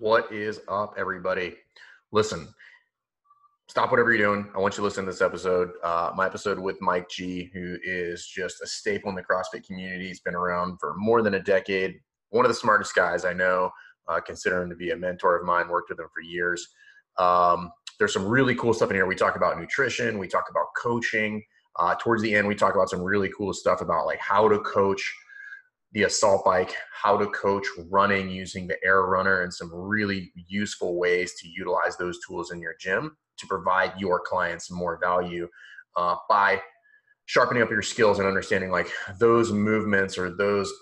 What is up, everybody? Listen, stop whatever you're doing. I want you to listen to this episode. Uh, my episode with Mike G, who is just a staple in the CrossFit community. He's been around for more than a decade. One of the smartest guys I know. Uh, to be a mentor of mine. Worked with him for years. Um, there's some really cool stuff in here. We talk about nutrition. We talk about coaching. Uh, towards the end, we talk about some really cool stuff about like how to coach the assault bike, how to coach running using the air runner, and some really useful ways to utilize those tools in your gym to provide your clients more value uh, by sharpening up your skills and understanding like those movements or those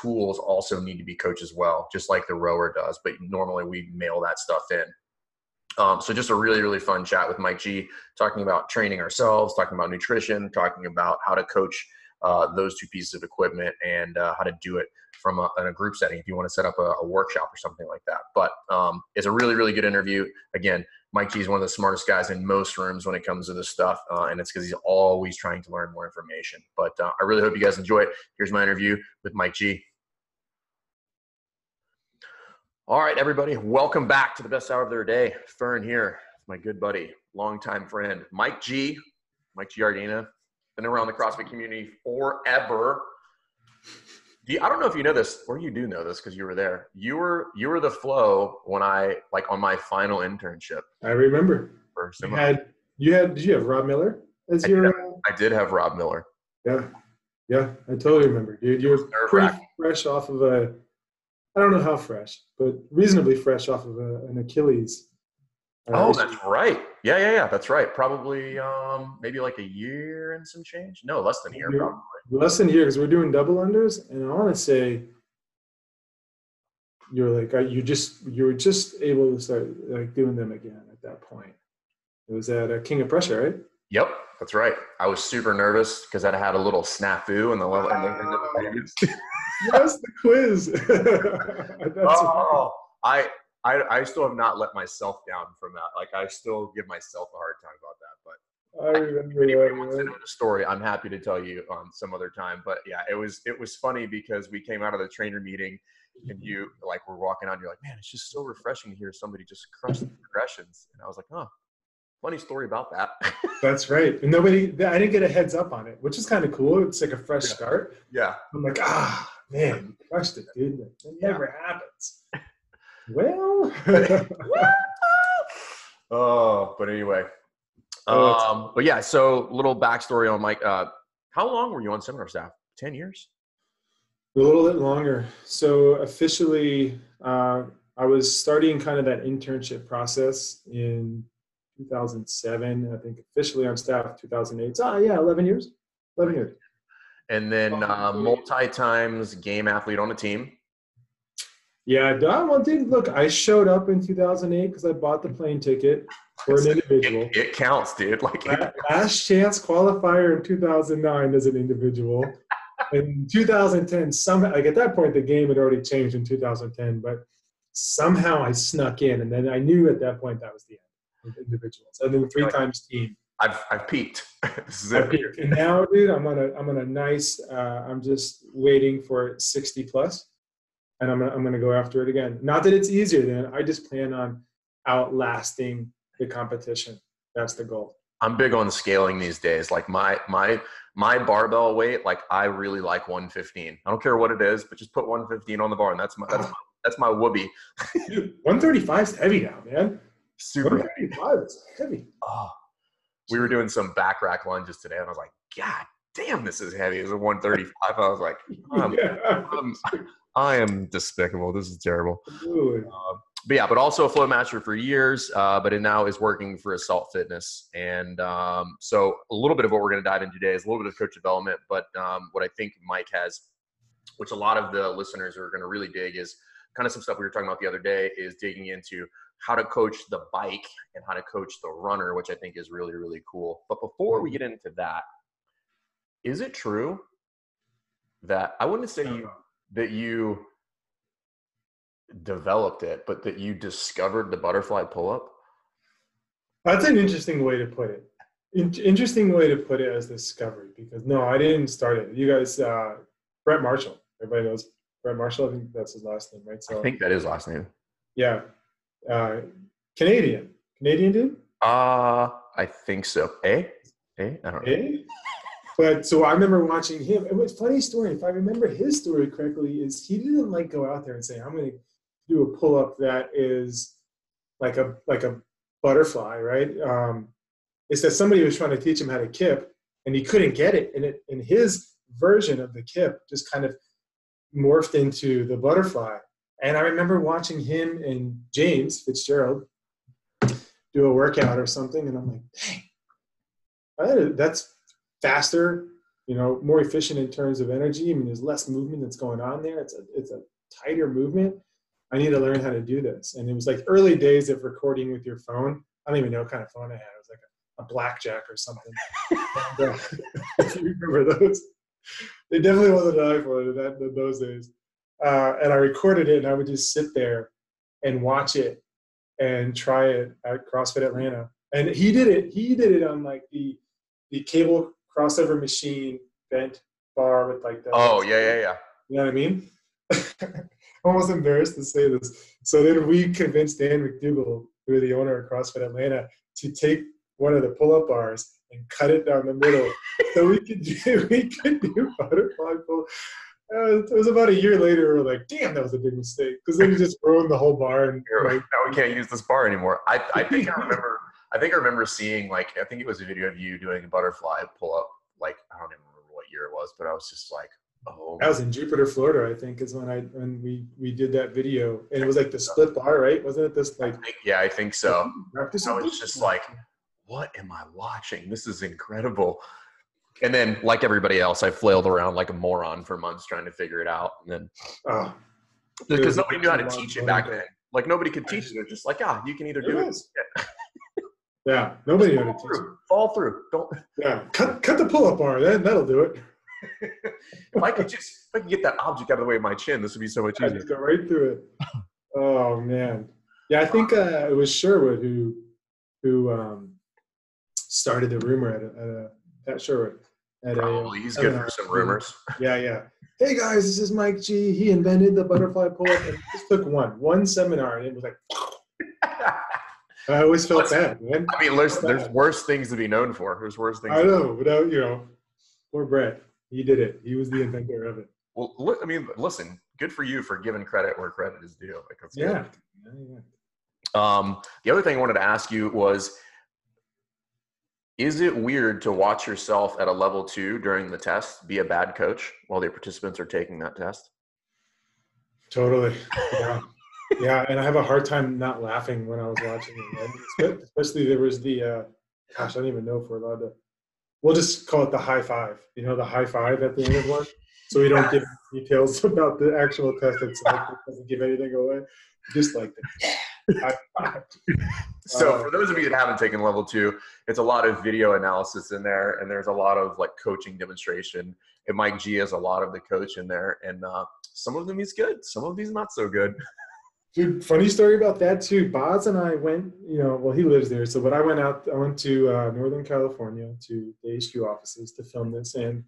tools also need to be coached as well, just like the rower does. But normally we mail that stuff in. Um, so just a really, really fun chat with Mike G, talking about training ourselves, talking about nutrition, talking about how to coach uh, those two pieces of equipment and uh, how to do it from a, a group setting if you want to set up a, a workshop or something like that. But um, it's a really, really good interview. Again, Mike G is one of the smartest guys in most rooms when it comes to this stuff, uh, and it's because he's always trying to learn more information. But uh, I really hope you guys enjoy it. Here's my interview with Mike G. All right, everybody, welcome back to the best hour of their day. Fern here, my good buddy, longtime friend, Mike G. Mike Giardina, been around the CrossFit community forever. You, I don't know if you know this, or you do know this because you were there. You were you were the flow when I like on my final internship. I remember. You had you had did you have Rob Miller as I your? Did have, I did have Rob Miller. Yeah, yeah, I totally remember, dude. You were pretty fresh off of a I don't know how fresh, but reasonably fresh off of a, an Achilles. Uh, oh, that's right. Yeah, yeah, yeah. That's right. Probably, um, maybe like a year and some change. No, less than a year, probably. Less than a year because we're doing double unders, and I want to say you're like uh, you just you were just able to start like doing them again at that point. It was at a King of Prussia, right? Yep, that's right. I was super nervous because I had a little snafu in the level. Uh, yes, the quiz. oh, I, I, I still have not let myself down from that. Like I still give myself a hard time about that. But I remember if anybody wants to know the story, I'm happy to tell you on some other time. But yeah, it was it was funny because we came out of the trainer meeting and you like we're walking on, you're like, man, it's just so refreshing to hear somebody just crush the progressions. And I was like, oh, funny story about that. That's right. And nobody, I didn't get a heads up on it, which is kind of cool. It's like a fresh yeah. start. Yeah. I'm like, ah, man, you crushed it, dude. That never yeah. happens. Well. oh, but anyway. Oh, um, but yeah, so little backstory on Mike. Uh, how long were you on seminar staff? 10 years? A little bit longer. So officially, uh, I was starting kind of that internship process in 2007. I think officially on staff 2008. So, ah, yeah, 11 years. 11 years. And then uh, multi times game athlete on the team. Yeah, Don. Well, dude, look, I showed up in 2008 because I bought the plane ticket for an individual. It, it counts, dude. Like last chance qualifier in 2009 as an individual. in 2010, somehow, like at that point, the game had already changed in 2010, but somehow I snuck in, and then I knew at that point that was the end of individuals, and then three times team. I've I've peaked. this is it. Peaked. And now, dude, I'm on a I'm on a nice. Uh, I'm just waiting for 60 plus, and I'm gonna, I'm gonna go after it again. Not that it's easier than I just plan on outlasting the competition. That's the goal. I'm big on scaling these days. Like my my my barbell weight, like I really like 115. I don't care what it is, but just put 115 on the bar, and that's my that's my, that's my whoopee. Dude, 135 is heavy now, man. Super heavy. It's heavy. Oh, we were doing some back rack lunges today, and I was like, God damn, this is heavy. It's a 135. I was like, I'm, um, yeah. I'm, I am despicable. This is terrible. Uh, but yeah, but also a flow master for years, uh, but it now is working for Assault Fitness. And um, so a little bit of what we're going to dive into today is a little bit of coach development, but um, what I think Mike has, which a lot of the listeners are going to really dig, is kind of some stuff we were talking about the other day, is digging into how to coach the bike and how to coach the runner, which I think is really, really cool. But before we get into that, is it true that I wouldn't say you that you developed it, but that you discovered the butterfly pull up? That's an interesting way to put it. In- interesting way to put it as discovery because no, I didn't start it. You guys, uh, Brett Marshall, everybody knows Brett Marshall. I think that's his last name, right? So I think that is his last name. Yeah, uh, Canadian, Canadian dude. Uh, I think so. Eh? Eh? I don't know. Eh? But so I remember watching him. It was funny story. If I remember his story correctly, is he didn't like go out there and say, "I'm going to do a pull up that is like a like a butterfly," right? Um, it's that somebody was trying to teach him how to kip, and he couldn't get it, and it and his version of the kip just kind of morphed into the butterfly. And I remember watching him and James Fitzgerald do a workout or something, and I'm like, dang, that's faster, you know, more efficient in terms of energy. I mean, there's less movement that's going on there. It's a it's a tighter movement. I need to learn how to do this. And it was like early days of recording with your phone. I don't even know what kind of phone I had. It was like a, a blackjack or something. and, uh, if you remember those, they definitely wasn't an iPhone in, that, in those days. Uh, and I recorded it, and I would just sit there and watch it and try it at CrossFit Atlanta. And he did it. He did it on like the the cable crossover machine bent bar with like the Oh yeah, yeah, yeah. you know what I mean? Almost embarrassed to say this. So then we convinced Dan MacDougald, who the owner of CrossFit Atlanta, to take one of the pull-up bars and cut it down the middle, so we could do we could do butterfly pull. Uh, it was about a year later. We were like, "Damn, that was a big mistake," because then we just ruined the whole bar. And like, now we can't use this bar anymore. I, I think I remember. I think I remember seeing like I think it was a video of you doing a butterfly pull up. Like I don't even remember what year it was, but I was just like, oh, that was in Jupiter, Florida. I think is when I when we we did that video, and it was like the split bar, right? Wasn't it this I think, yeah, I think so. I was just like, what am I watching? This is incredible. And then, like everybody else, I flailed around like a moron for months trying to figure it out. And then, oh, because nobody knew how to teach it back then. Like nobody could teach it. They're just like, ah, you can either do It. yeah, nobody how to Fall teach. it. through. Fall through. Don't. Yeah, cut cut the pull up bar. That that'll do it. if I could just, if I could get that object out of the way of my chin, this would be so much I easier. just go right through it. Oh man, yeah. I think uh, it was Sherwood who who um, started the rumor at a, at a Pat Sherwood at a Probably he's good for some rumors. yeah yeah. Hey guys, this is Mike G. He invented the butterfly pull up, and just took one one seminar, and it was like I always felt bad, man. I mean, there's there's worse things to be known for. There's worse things. I know, without you know, poor Brett. He did it. He was the inventor of it. Well, li- I mean, listen. Good for you for giving credit where credit is due. Like, that's. Yeah. Um, the other thing I wanted to ask you was Is it weird to watch yourself at a level two during the test be a bad coach while the participants are taking that test? Totally. Yeah. Yeah. And I have a hard time not laughing when I was watching it. Especially there was the, uh, gosh, I don't even know if we're allowed to, we'll just call it the high five. You know, the high five at the end of one. So we don't give details about the actual test itself. It doesn't give anything away. Just like the high five. So, Uh, for those of you that haven't taken level two, it's a lot of video analysis in there, and there's a lot of like coaching demonstration. And Mike G has a lot of the coach in there, and uh, some of them he's good, some of these not so good. Dude, funny story about that too. Boz and I went, you know, well, he lives there. So, but I went out, I went to uh, Northern California to the HQ offices to film this. And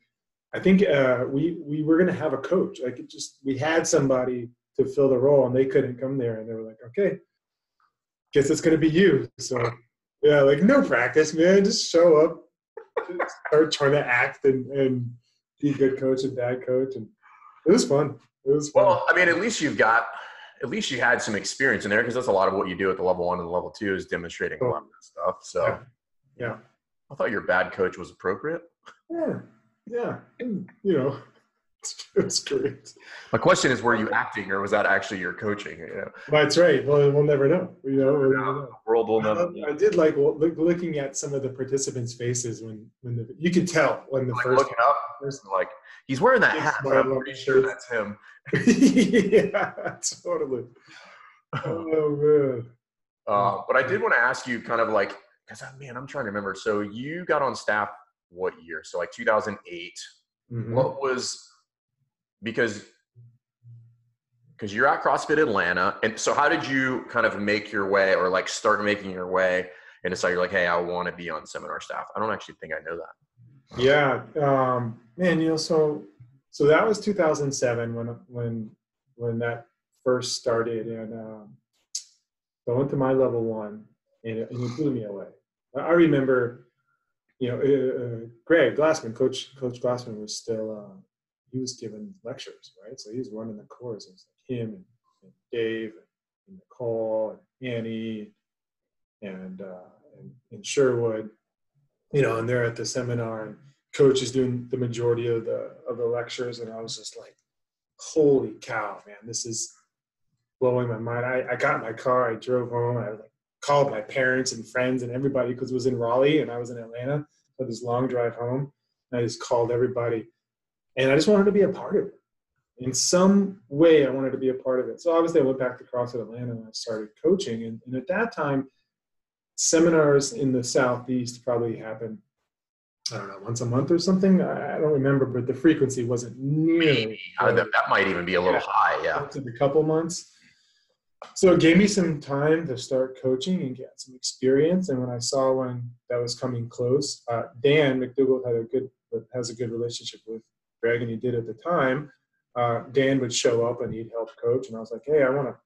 I think uh, we, we were going to have a coach. Like it just, we had somebody to fill the role and they couldn't come there. And they were like, okay, guess it's going to be you. So, yeah, like no practice, man. Just show up, start trying to act and, and be a good coach and bad coach. And it was fun. It was fun. Well, I mean, at least you've got, at least you had some experience in there because that's a lot of what you do at the level one and the level two is demonstrating a lot of that stuff. So, Yeah. yeah. I thought your bad coach was appropriate. Yeah, yeah, and, you know, it's great. My question is, were you acting or was that actually your coaching? You know, That's right. Well, we'll never know. You know, we'll never know. world will I, never. love- I did like look, looking at some of the participants' faces when when the, you could tell when the Like first looking up, like he's wearing that hat, but I'm pretty sure that's him. yeah, totally. Oh man. Uh, but I did want to ask you, kind of like, because man, I'm trying to remember. So you got on staff what year? So like 2008. Mhm. What was because because you're at CrossFit Atlanta, and so how did you kind of make your way, or like start making your way, and decide you're like, hey, I want to be on seminar staff? I don't actually think I know that. Yeah, um, man, you know, so so that was 2007 when when when that first started, and um, So I went to my level one, and it, and it blew me away. I remember, you know, uh, uh, Greg Glassman, Coach Coach Glassman was still uh, he was giving lectures, right? So he was running the course. It was like him and, and Dave and Nicole and Annie and, uh, and and Sherwood, you know, and they're at the seminar and Coach is doing the majority of the of the lectures, and I was just like, holy cow, man, this is blowing my mind. I, I got in my car, I drove home, I like called my parents and friends and everybody because it was in Raleigh and I was in Atlanta. So this long drive home. I just called everybody and I just wanted to be a part of it. In some way, I wanted to be a part of it. So obviously, I went back to CrossFit Atlanta and I started coaching. And, and at that time, seminars in the Southeast probably happen I don't know, once a month or something. I, don't remember, but the frequency wasn't nearly. Uh, that, that might even be a little Yeah. high. Yeah. Once every couple months. So it gave me some time to start coaching and get some experience. And when I saw one that was coming close, uh, Dan MacDougald had a good has a good relationship with Greg, and he did at the time. Uh, Dan would show up and he'd help coach, and I was like, "Hey, I want to,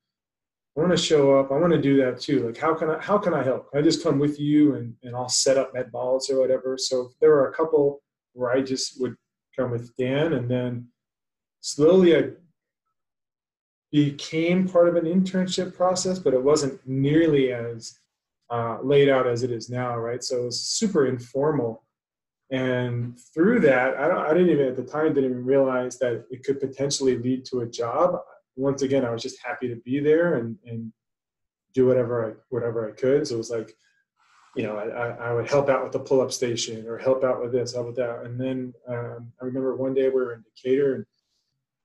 I want to show up. I want to do that too. Like, how can I, how can I help? I just come with you and and I'll set up med balls or whatever." So there were a couple where I just would come with Dan, and then slowly I became part of an internship process, but it wasn't nearly as uh, laid out as it is now, right? So it was super informal. And through that, I, I didn't even at the time didn't even realize that it could potentially lead to a job. Once again, I was just happy to be there and, and do whatever I whatever I could. So it was like, you know, I, I- would help out with the pull-up station or help out with this, help with that. And then um, I remember one day we were in Decatur and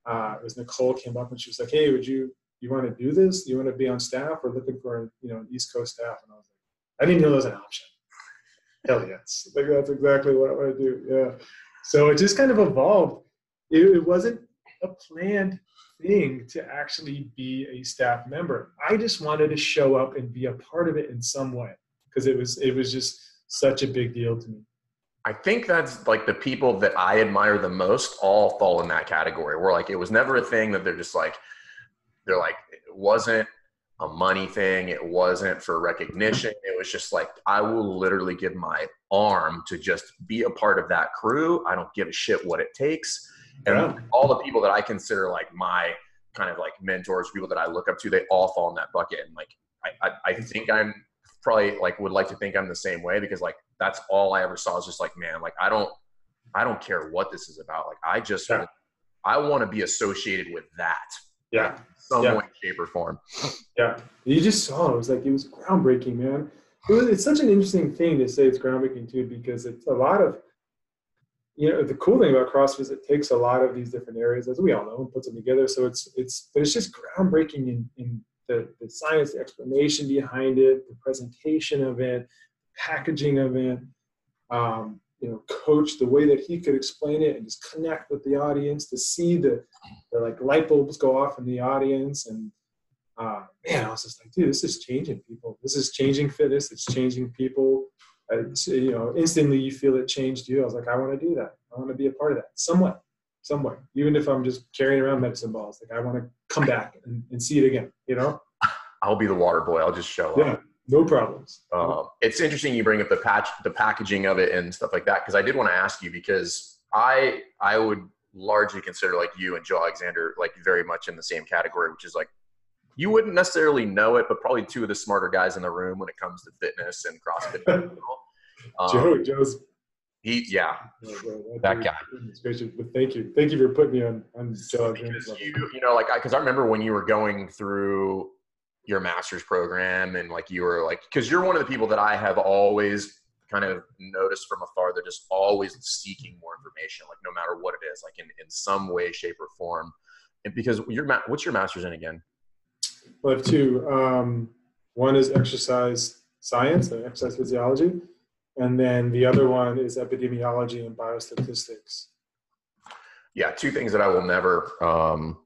uh, it was Nicole came up and she was like, "Hey, would you you want to do this? You want to be on staff? We're looking for you know an East Coast staff." And I was like, I didn't know that was an option. Hell yes, like that's exactly what I want to do. Yeah. So it just kind of evolved. It, it wasn't a planned thing to actually be a staff member. I just wanted to show up and be a part of it in some way because it was it was just such a big deal to me. I think that's like the people that I admire the most all fall in that category. Where like it was never a thing that they're just like they're like it wasn't a money thing. It wasn't for recognition. It was just like I will literally give my arm to just be a part of that crew. I don't give a shit what it takes. And Yeah. all the people that I consider like my kind of like mentors, people that I look up to, they all fall in that bucket. And like I, I, I mm-hmm. think I'm probably like would like to think I'm the same way because like that's all I ever saw is just like man like I don't I don't care what this is about like I just Yeah. I want to be associated with that Yeah. some Yeah. way shape or form Yeah, you just saw it was like it was groundbreaking, man. It was, it's such an interesting thing to say it's groundbreaking too, because it's a lot of, you know, the cool thing about CrossFit is it takes a lot of these different areas, as we all know, and puts them together. So it's it's, but it's just groundbreaking in in the the science, the explanation behind it, the presentation of it, packaging of it. Um, you know, coach the way that he could explain it and just connect with the audience to see the, the like light bulbs go off in the audience and uh, man, I was just like, dude, this is changing people. This is changing fitness. It's changing people. You know, instantly you feel it changed you. I was like, I want to do that. I want to be a part of that somewhat, somewhere. Even if I'm just carrying around medicine balls, like I want to come back and, and see it again. You know? I'll be the water boy I'll just show up. Yeah, up no problems. um, it's interesting you bring up the patch the packaging of it and stuff like that because I did want to ask you because I I would largely consider like you and Joe Alexander like very much in the same category which is like you wouldn't necessarily know it, but probably two of the smarter guys in the room when it comes to fitness and CrossFit. in. Um, Joe, Joe's he, yeah, yeah, bro, That guy. gracious, But thank you, thank you for putting me on on Joe. because you, you know, like, because I, remember when you were going through your master's program and like you were like, because you're one of the people that I have always kind of noticed from afar. They're just always seeking more information, like no matter what it is, like in, in some way, shape, or form. And because your ma- what's your master's in again? I have two. Um, one is exercise science and exercise physiology, and then the other one is epidemiology and biostatistics. Yeah, two things that I will never, um,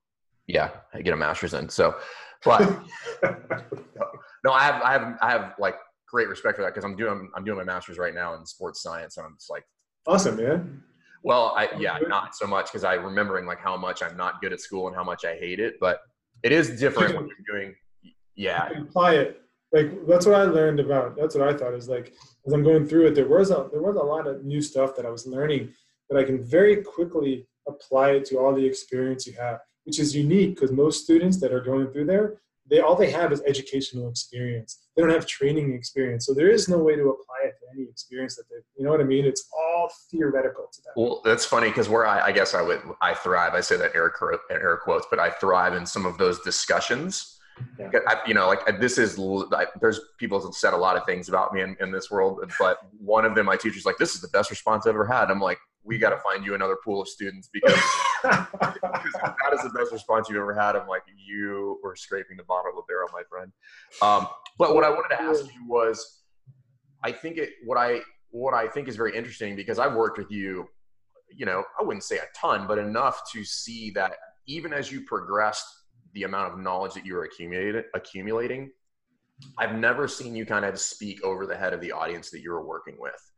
yeah, get a master's in. So, but no, I have, I have, I have like great respect for that because I'm doing, I'm doing my master's right now in sports science, and I'm just like, awesome, man. well, I yeah, not so much because I remembering like how much I'm not good at school and how much I hate it, but it is different when you're doing, yeah, apply it like that's what I learned about. That's what I thought is like as I'm going through it, there was a there was a lot of new stuff that I was learning that I can very quickly apply it to all the experience you have, which is unique because most students that are going through there, they all they have is educational experience. They don't have training experience, so there is no way to apply it to any experience that they. You know what I mean? It's all theoretical to them. Well, that's funny because where I, I guess I would I thrive. I say that air air quotes, but I thrive in some of those discussions yeah. I, you know, like this is like, there's people have said a lot of things about me in, in this world, but one of them, my teacher's like, "This is the best response I've ever had." I'm like, "We got to find you another pool of students because, because that is the best response you've ever had." I'm like, "You were scraping the bottom of the barrel, my friend." Um, but what I wanted to ask you was, I think it what I what I think is very interesting because I've worked with you, you know, I wouldn't say a ton, but enough to see that even as you progressed the amount of knowledge that you are accumulating accumulating i've never seen you kind of speak over the head of the audience that you're working with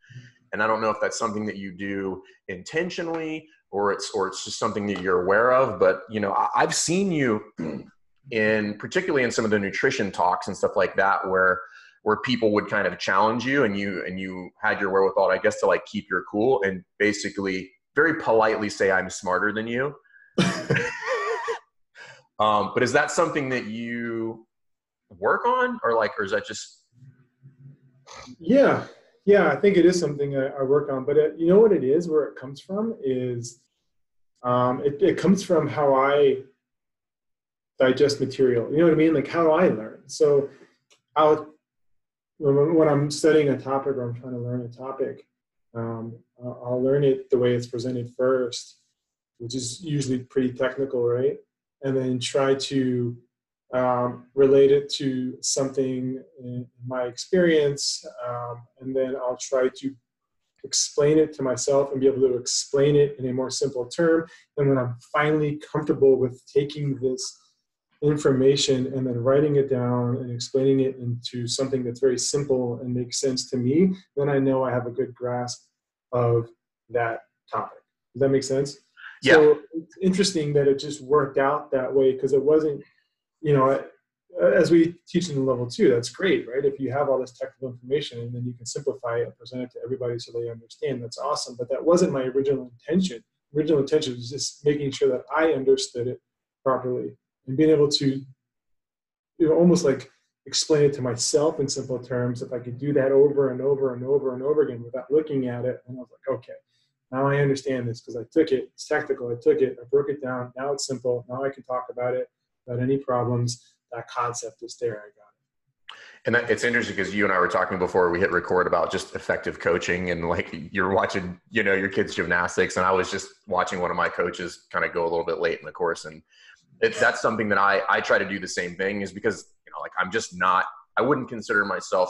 and i don't know if that's something that you do intentionally or it's or it's just something that you're aware of but you know i've seen you in particularly in some of the nutrition talks and stuff like that where where people would kind of challenge you and you and you had your wherewithal i guess to like keep your cool and basically very politely say i'm smarter than you Um, but is that something that you work on, or like, or is that just? Yeah, yeah, I think it is something I, I work on. But it, you know what it is? Where it comes from is, um, it, it comes from how I digest material. You know what I mean? Like how I learn. So, I'll when I'm studying a topic or I'm trying to learn a topic, um, I'll learn it the way it's presented first, which is usually pretty technical, right? and then try to um, relate it to something in my experience, um, and then I'll try to explain it to myself and be able to explain it in a more simple term. And when I'm finally comfortable with taking this information and then writing it down and explaining it into something that's very simple and makes sense to me, then I know I have a good grasp of that topic. Does that make sense? Yeah. So it's interesting that it just worked out that way because it wasn't, you know, as we teach in level two, that's great, right? If you have all this technical information and then you can simplify it and present it to everybody so they understand, that's awesome. But that wasn't my original intention. Original intention was just making sure that I understood it properly and being able to, you know, almost like explain it to myself in simple terms. If I could do that over and over and over and over again without looking at it, and I was like, okay, now I understand this because I took it. It's technical. I took it. I broke it down. Now it's simple. Now I can talk about it without any problems. That concept is there. I got it. And that, it's interesting because you and I were talking before we hit record about just effective coaching and like you're watching, you know, your kids' gymnastics, and I was just watching one of my coaches kind of go a little bit late in the course, and it, that's something that I I try to do the same thing is because you know like I'm just not I wouldn't consider myself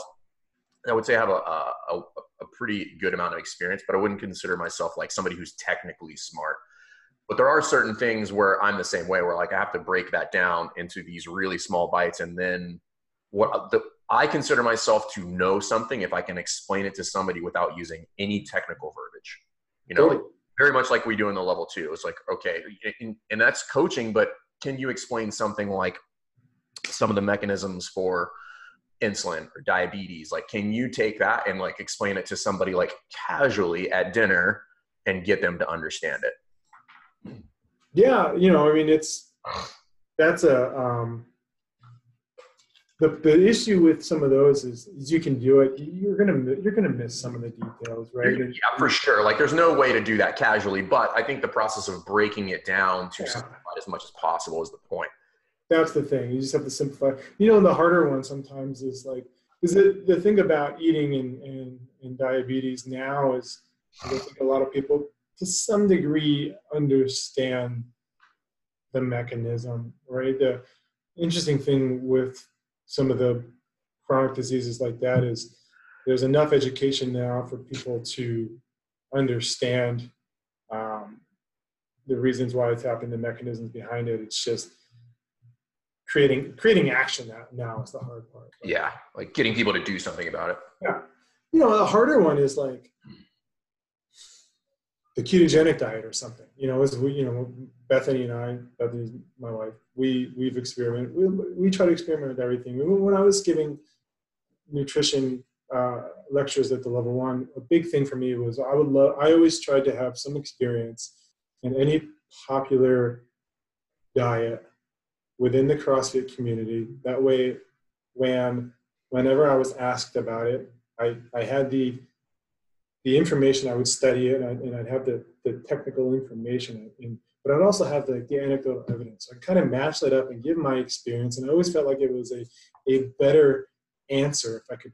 I would say I have a, a, a pretty good amount of experience, but I wouldn't consider myself like somebody who's technically smart. But there are certain things where I'm the same way, where like I have to break that down into these really small bites, and then what the, I consider myself to know something if I can explain it to somebody without using any technical verbiage. You know, like, very much like we do in the level two. It's like okay, and, and that's coaching, but can you explain something like some of the mechanisms for insulin or diabetes like can you take that and like explain it to somebody like casually at dinner and get them to understand it yeah you know i mean it's that's a um the, the issue with some of those is, is you can do it you're gonna you're gonna miss some of the details right yeah for sure like there's no way to do that casually but i think the process of breaking it down to yeah. as much as possible is the point that's the thing. You just have to simplify. You know, the harder one sometimes is like, is it the thing about eating and, and, and diabetes now is I think a lot of people to some degree understand the mechanism, right? The interesting thing with some of the chronic diseases like that is there's enough education now for people to understand um, the reasons why it's happening, the mechanisms behind it. It's just creating creating action now, now is the hard part. But, yeah, like getting people to do something about it. Yeah, you know, the harder one is like the ketogenic diet or something. You know, as we, you know, Bethany and I, Bethany's my wife, we we've experimented. We, we try to experiment with everything. When I was giving nutrition uh, lectures at the level one, a big thing for me was I would love. I always tried to have some experience in any popular diet within the CrossFit community. That way, when whenever I was asked about it, I, I had the the information. I would study it, and, I, and I'd have the, the technical information. In, but I'd also have the, the anecdotal evidence. I'd kind of match that up and give my experience. And I always felt like it was a, a better answer if I could,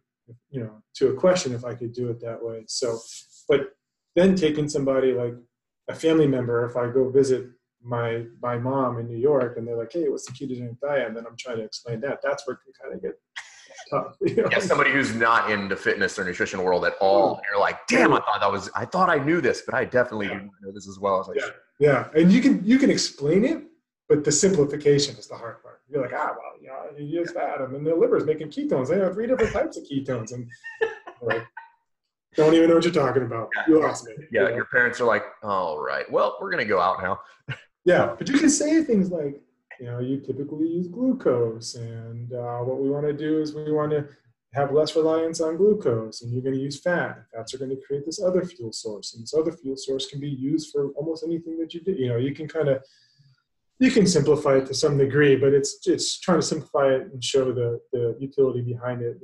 you know, to a question if I could do it that way. So, but then taking somebody like a family member, if I go visit my my mom in New York and they're like, hey, what's the ketogenic diet? And then I'm trying to explain that. That's where can kind of get tough. You know? Yeah, somebody who's not in the fitness or nutrition world at all. And you're like, damn, I thought that was I thought I knew this, but I definitely yeah. didn't know this as well. Like, yeah. yeah. And you can you can explain it, but the simplification is the hard part. You're like, ah, well, you know, you use fat, and then the liver is making ketones. They have three different types of ketones, and like, don't even know what you're talking about. Yeah. You lost me. Yeah, you know? your parents are like, all right, well, we're gonna go out now. yeah, but you can say things like, you know, you typically use glucose, and uh, what we want to do is we want to have less reliance on glucose, and you're going to use fat. Fats are going to create this other fuel source, and this other fuel source can be used for almost anything that you do. You know, you can kind of you can simplify it to some degree, but it's it's trying to simplify it and show the the utility behind it.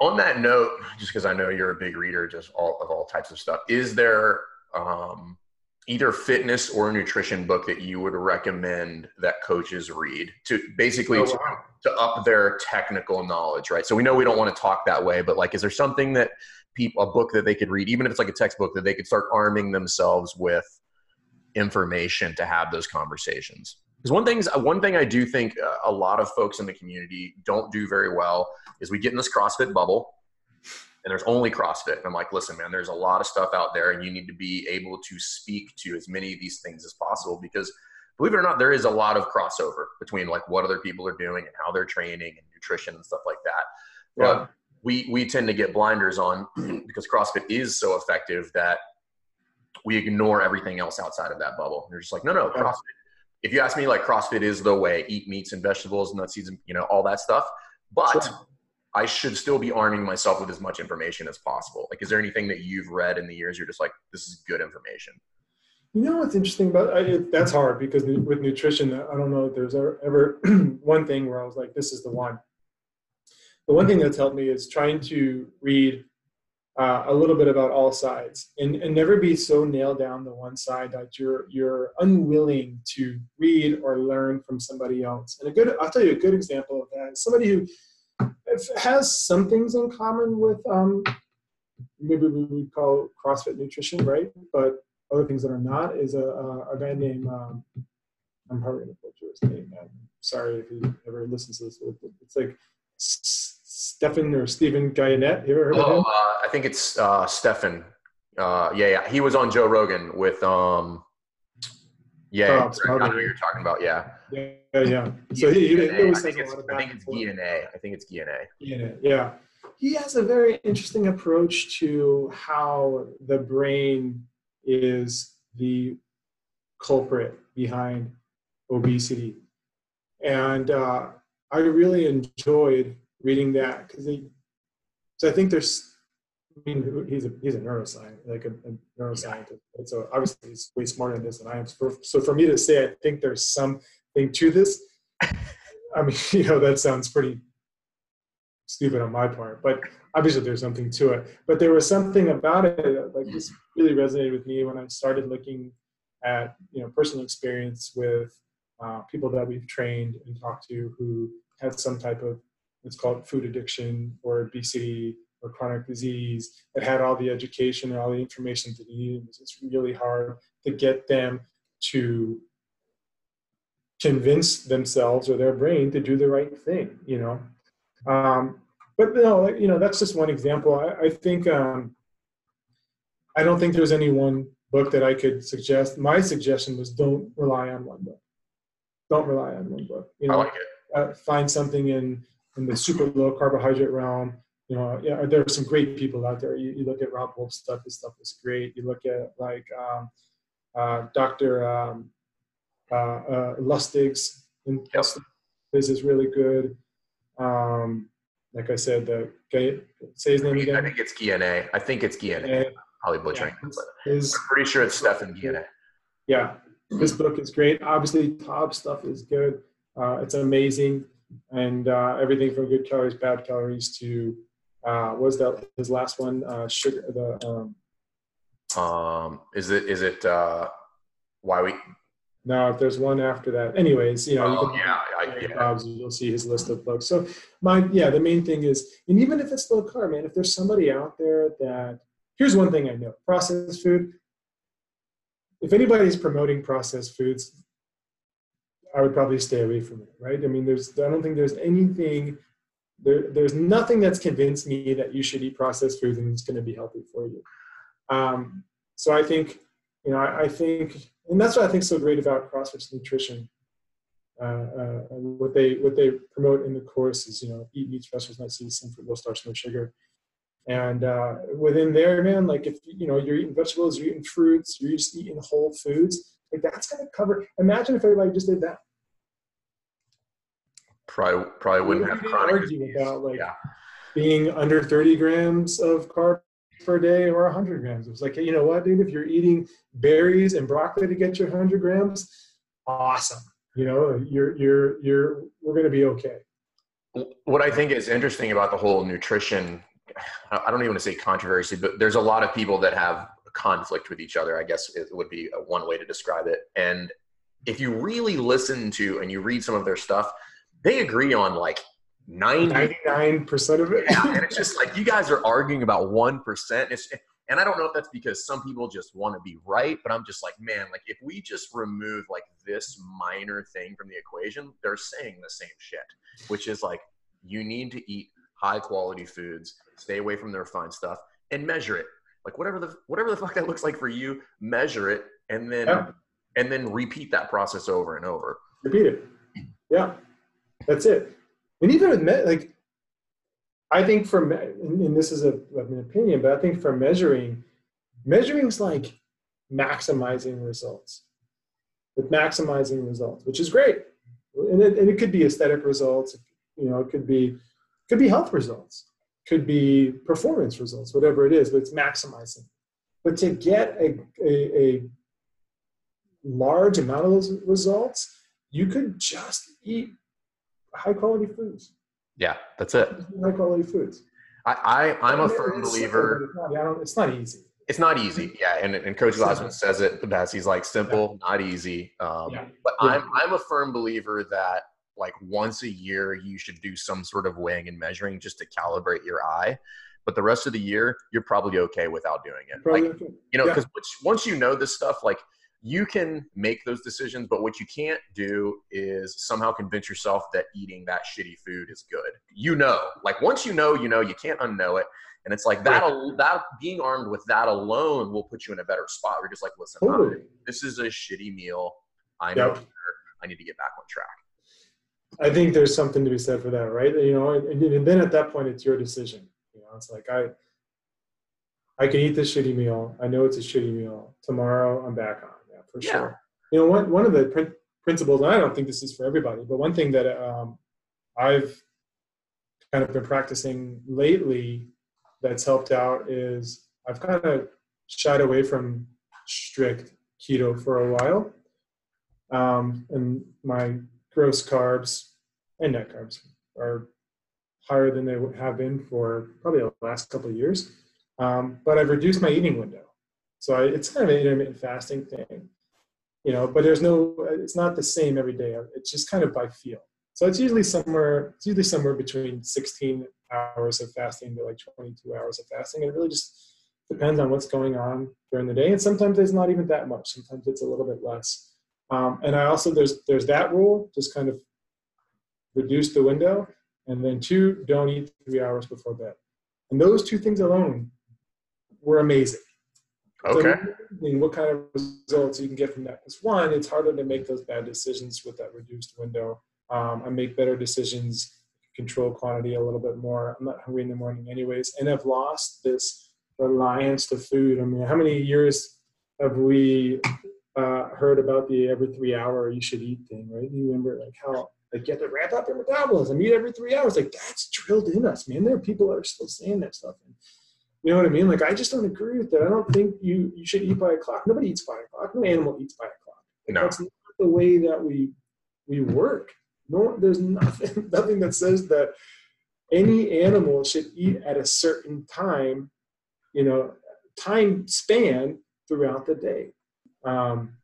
On that note, just because I know you're a big reader, just all of all types of stuff, is there um, either fitness or nutrition book that you would recommend that coaches read to basically oh, wow. to, to, up their technical knowledge right so we know we don't want to talk that way but like is there something that people a book that they could read even if it's like a textbook that they could start arming themselves with information to have those conversations because one thing one thing i do think uh, a lot of folks in the community don't do very well is we get in this crossfit bubble and there's only CrossFit. And I'm like, listen, man, there's a lot of stuff out there, and you need to be able to speak to as many of these things as possible because believe it or not, there is a lot of crossover between like what other people are doing and how they're training and nutrition and stuff like that. Yeah. But we we tend to get blinders on because CrossFit is so effective that we ignore everything else outside of that bubble. And you're just like, no, no, CrossFit. If you ask me, like CrossFit is the way. Eat meats and vegetables, nuts, seeds, and you know all that stuff. But sure I should still be arming myself with as much information as possible. Like, is there anything that you've read in the years you're just like, this is good information? You know what's interesting about it, that's hard because with nutrition, I don't know if there's ever one thing where I was like, this is the one. The one thing that's helped me is trying to read uh, a little bit about all sides and, and never be so nailed down the one side that you're you're unwilling to read or learn from somebody else. And a good, I'll tell you a good example of that. Somebody who has some things in common with um, maybe we would call CrossFit nutrition, right? But other things that are not is a, a, guy named um, I'm probably gonna butcher his name. I'm sorry if he ever listens to this. It's like Stefan or Stephen Guyenet. You ever heard oh, of him? Uh, I think it's uh, Stefan. Uh, yeah, yeah. He was on Joe Rogan with um, yeah, I know what you're talking about. Yeah. Yeah, yeah. So he, he, always says a lot about. I think it's DNA. I think it's DNA. DNA. Yeah. He has a very interesting approach to how the brain is the culprit behind obesity, and uh, I really enjoyed reading that because he. So I think there's I mean, he's a he's a neuroscientist, like a, a neuroscientist. So obviously he's way smarter than this than I am. So for, so for me to say, I think there's something to this. I mean, you know, that sounds pretty stupid on my part, but obviously there's something to it. But there was something about it that like this really resonated with me when I started looking at you know personal experience with uh, people that we've trained and talked to who had some type of it's called food addiction or obesity or chronic disease that had all the education and all the information that they needed. It's really hard to get them to convince themselves or their brain to do the right thing, you know. Um, but know, you know, that's just one example. I, I think um, I don't think there's any one book that I could suggest. My suggestion was don't rely on one book. Don't rely on one book. You know, like uh, find something in in the super low carbohydrate realm you know, yeah, there are some great people out there. You, you look at Robb Wolf's stuff; his stuff is great. You look at like um, uh, Dr. Um, uh, uh, Lustig's, and yep. his is really good. Um, like I said, the guy say his name again. I think it's Guiane. I think it's Guiane. Probably butchering yeah, his, I'm pretty sure it's Stefan Guiane. yeah, this book is great. Obviously, Taubes stuff is good. Uh, it's amazing, and uh, everything from good calories, bad calories to uh, what was that his last one? Uh, sugar. The um, Um, is it is it uh, why we? No, if there's one after that. Anyways, you know, you Oh can, yeah, I, yeah. Bob's, you'll see his list of books. So my yeah, the main thing is, and even if it's low carb, man, if there's somebody out there that here's one thing I know: processed food. If anybody's promoting processed foods, I would probably stay away from it. Right? I mean, there's I don't think there's anything there. There's nothing that's convinced me that you should eat processed foods and it's going to be healthy for you. Um, so I think you know I, I think, and that's what I think is so great about CrossFit's nutrition uh, uh, what they what they promote in the course is you know eat meats, vegetables, nuts, seeds, some fruit, low starch, no sugar. And uh, within there, man, like if you know you're eating vegetables, you're eating fruits, you're just eating whole foods, like that's gonna cover. Imagine if everybody just did that. Probably probably wouldn't have chronic argue disease. about like Yeah. being under 30 grams of carbs per day or 100 grams. It was like, hey, you know what, dude? If you're eating berries and broccoli to get your 100 grams, awesome. You know, you're you're you're we're gonna be okay. What I think is interesting about the whole nutrition, I don't even want to say controversy, but there's a lot of people that have conflict with each other, I guess it would be one way to describe it. And if you really listen to and you read some of their stuff, they agree on like 90 99 percent of it. yeah, and it's just like you guys are arguing about one percent. It's and I don't know if that's because some people just want to be right, but I'm just like, man, like if we just remove like this minor thing from the equation, they're saying the same shit, which is like you need to eat high quality foods, stay away from the refined stuff, and measure it. Like whatever the whatever the fuck that looks like for you, measure it, and then Yeah. and then repeat that process over and over. Repeat it. Yeah, that's it. And even with like, I think for me- and and this is a, an opinion, but I think for measuring, measuring's like maximizing results. With maximizing results, which is great, and it, and it could be aesthetic results. You know, it could be could be health results, could be performance results, whatever it is. But it's maximizing. But to get a, a, a large amount of those results, you could just eat high quality foods. Yeah, that's it. High quality foods. I, I I'm a firm it's believer. simple, It's not, it's not easy. It's not easy, yeah, and, and Coach. Glassman says it the best. He's like simple, not easy. Um, Yeah. But Yeah. I'm I'm a firm believer that like once a year you should do some sort of weighing and measuring just to calibrate your eye. But the rest of the year you're probably okay without doing it. Probably Like okay. you know, Yeah. because once you know this stuff, like you can make those decisions. But what you can't do is somehow convince yourself that eating that shitty food is good. You know, like once you know, you know, you can't unknow it. And it's like that. al- That being armed with that alone will put you in a better spot. We're just like, listen, Totally. this is a shitty meal. I know Yep. I need to get back on track. I think there's something to be said for that, right? You know, and, and then at that point, it's your decision. You know, it's like I, I can eat this shitty meal. I know it's a shitty meal. Tomorrow, I'm back on. Yeah, for Yeah. sure. You know, one one of the prin- principles, and I don't think this is for everybody, but one thing that um, I've kind of been practicing lately that's helped out is I've kind of shied away from strict keto for a while, um, and my gross carbs and net carbs are higher than they have been for probably the last couple of years. Um, but I've reduced my eating window, so I, it's kind of an intermittent fasting thing, you know. But there's no, it's not the same every day. It's just kind of by feel. So it's usually somewhere, it's usually somewhere between 16 hours of fasting to like 22 hours of fasting. And it really just depends on what's going on during the day. And sometimes it's not even that much. Sometimes it's a little bit less. Um, and I also there's there's that rule, just kind of reduce the window, and then two, don't eat three hours before bed. And those two things alone were amazing. So Okay. amazing what kind of results you can get from that? Because one, it's harder to make those bad decisions with that reduced window. Um, I make better decisions, control quantity a little bit more. I'm not hungry in the morning, anyways, and I've lost this reliance to food. I mean, how many years have we uh, heard about the every three hour you should eat thing, right? You remember like how like you have to ramp up your metabolism, eat every three hours. Like that's drilled in us, man. There are people that are still saying that stuff. And you know what I mean? Like I just don't agree with that. I don't think you you should eat by a clock. Nobody eats by a clock. No animal eats by a clock. Like, No. That's not the way that we we work. No, there's nothing nothing that says that any animal should eat at a certain time, you know, time span throughout the day. Um,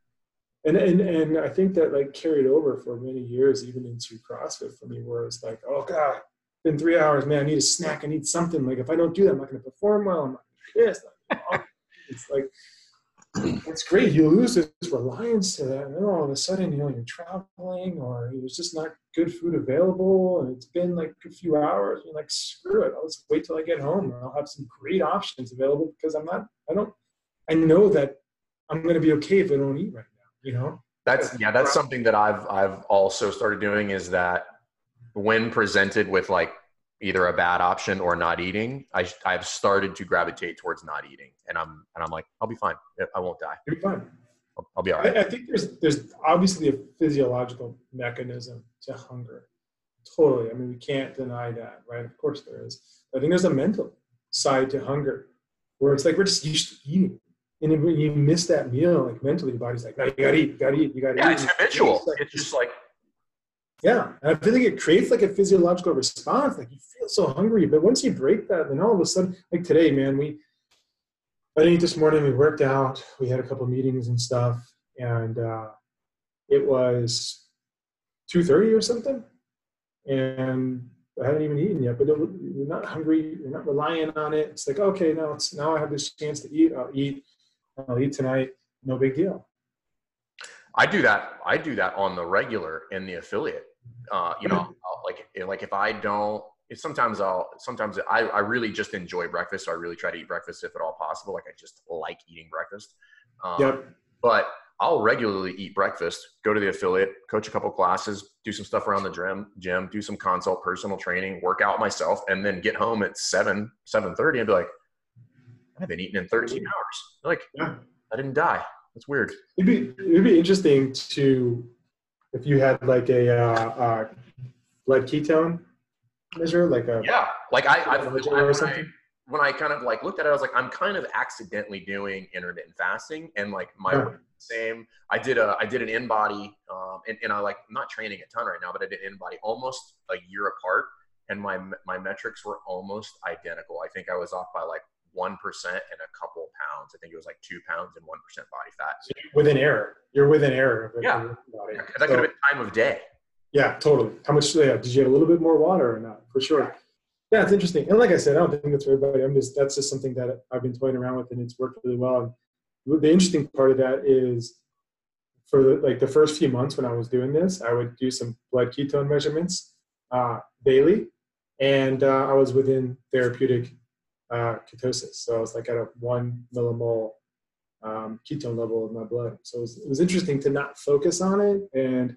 and, and and I think that like carried over for many years, even into CrossFit for me, where it's like, oh God, been three hours, man, I need a snack, I need something. Like if I don't do that, I'm not gonna perform well, I'm not. It's like it's great. You lose this reliance to that, and then all of a sudden, you know, you're traveling or there's just not good food available, and it's been like a few hours. You're like, screw it, I'll just wait till I get home, and I'll have some great options available because I'm not, I don't, I know that I'm gonna be okay if I don't eat right now. You know? That's yeah, that's something that I've I've also started doing is that when presented with like either a bad option or not eating, I I've started to gravitate towards not eating, and I'm and I'm like I'll be fine. I won't die. You're fine. I'll, I'll be all right. I, I think there's there's obviously a physiological mechanism to hunger. Totally. I mean, we can't deny that, right? Of course there is. I think there's a mental side to hunger, where it's like we're just used to eating, and then when you miss that meal, like mentally, your body's like, no, you gotta eat, you gotta eat, you gotta Yeah, eat. it's habitual. like It's just like yeah, and I feel like it creates like a physiological response. Like you feel so hungry, but once you break that, then all of a sudden, like today, man, we I think this morning we worked out. We had a couple meetings and stuff, and uh, it was two thirty or something, and I hadn't even eaten yet. But you're not hungry. You're not relying on it. It's like okay, now it's now I have this chance to eat. I'll eat. I'll eat tonight. No big deal. I do that. I do that on the regular in the affiliate. Uh, you know, I'll, like like if I don't, it's sometimes I'll sometimes I, I really just enjoy breakfast. So I really try to eat breakfast if at all possible. Like I just like eating breakfast. Um, Yep. But I'll regularly eat breakfast. Go to the affiliate, coach a couple classes, do some stuff around the gym, gym, do some consult, personal training, work out myself, and then get home at seven seven thirty and be like, I've been eating in thirteen hours. Like Yeah. I didn't die. That's weird. It'd be it'd be interesting to if you had like a uh, uh, blood ketone measure, like a Yeah, like I, I've, Or when I, when I kind of like looked at it, I was like, I'm kind of accidentally doing intermittent fasting, and like my Yeah. weight same. I did a I did an InBody, um, and, and I like I'm not training a ton right now, but I did InBody almost a year apart, and my my metrics were almost identical. I think I was off by like one percent and a couple pounds. I think it was like two pounds and one percent body fat. within error. You're within error. of. Yeah. Body. Yeah, that could have been time of day. Yeah, totally. How much? Yeah, did you have a little bit more water or not? For sure. Yeah, it's interesting. And like I said, I don't think that's for everybody. I'm just that's just something that I've been toying around with, and it's worked really well. And the interesting part of that is, for the, like the first few months when I was doing this, I would do some blood ketone measurements uh, daily, and uh, I was within therapeutic uh, ketosis. So I was like at a one millimole um, ketone level in my blood. So it was, it was interesting to not focus on it and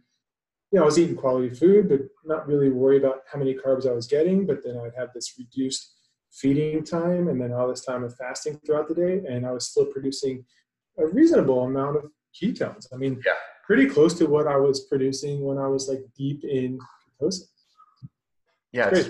you know, I was eating quality food, but not really worry about how many carbs I was getting. But then I'd have this reduced feeding time and then all this time of fasting throughout the day. And I was still producing a reasonable amount of ketones. I mean, Yeah. pretty close to what I was producing when I was like deep in ketosis. Yeah, it's,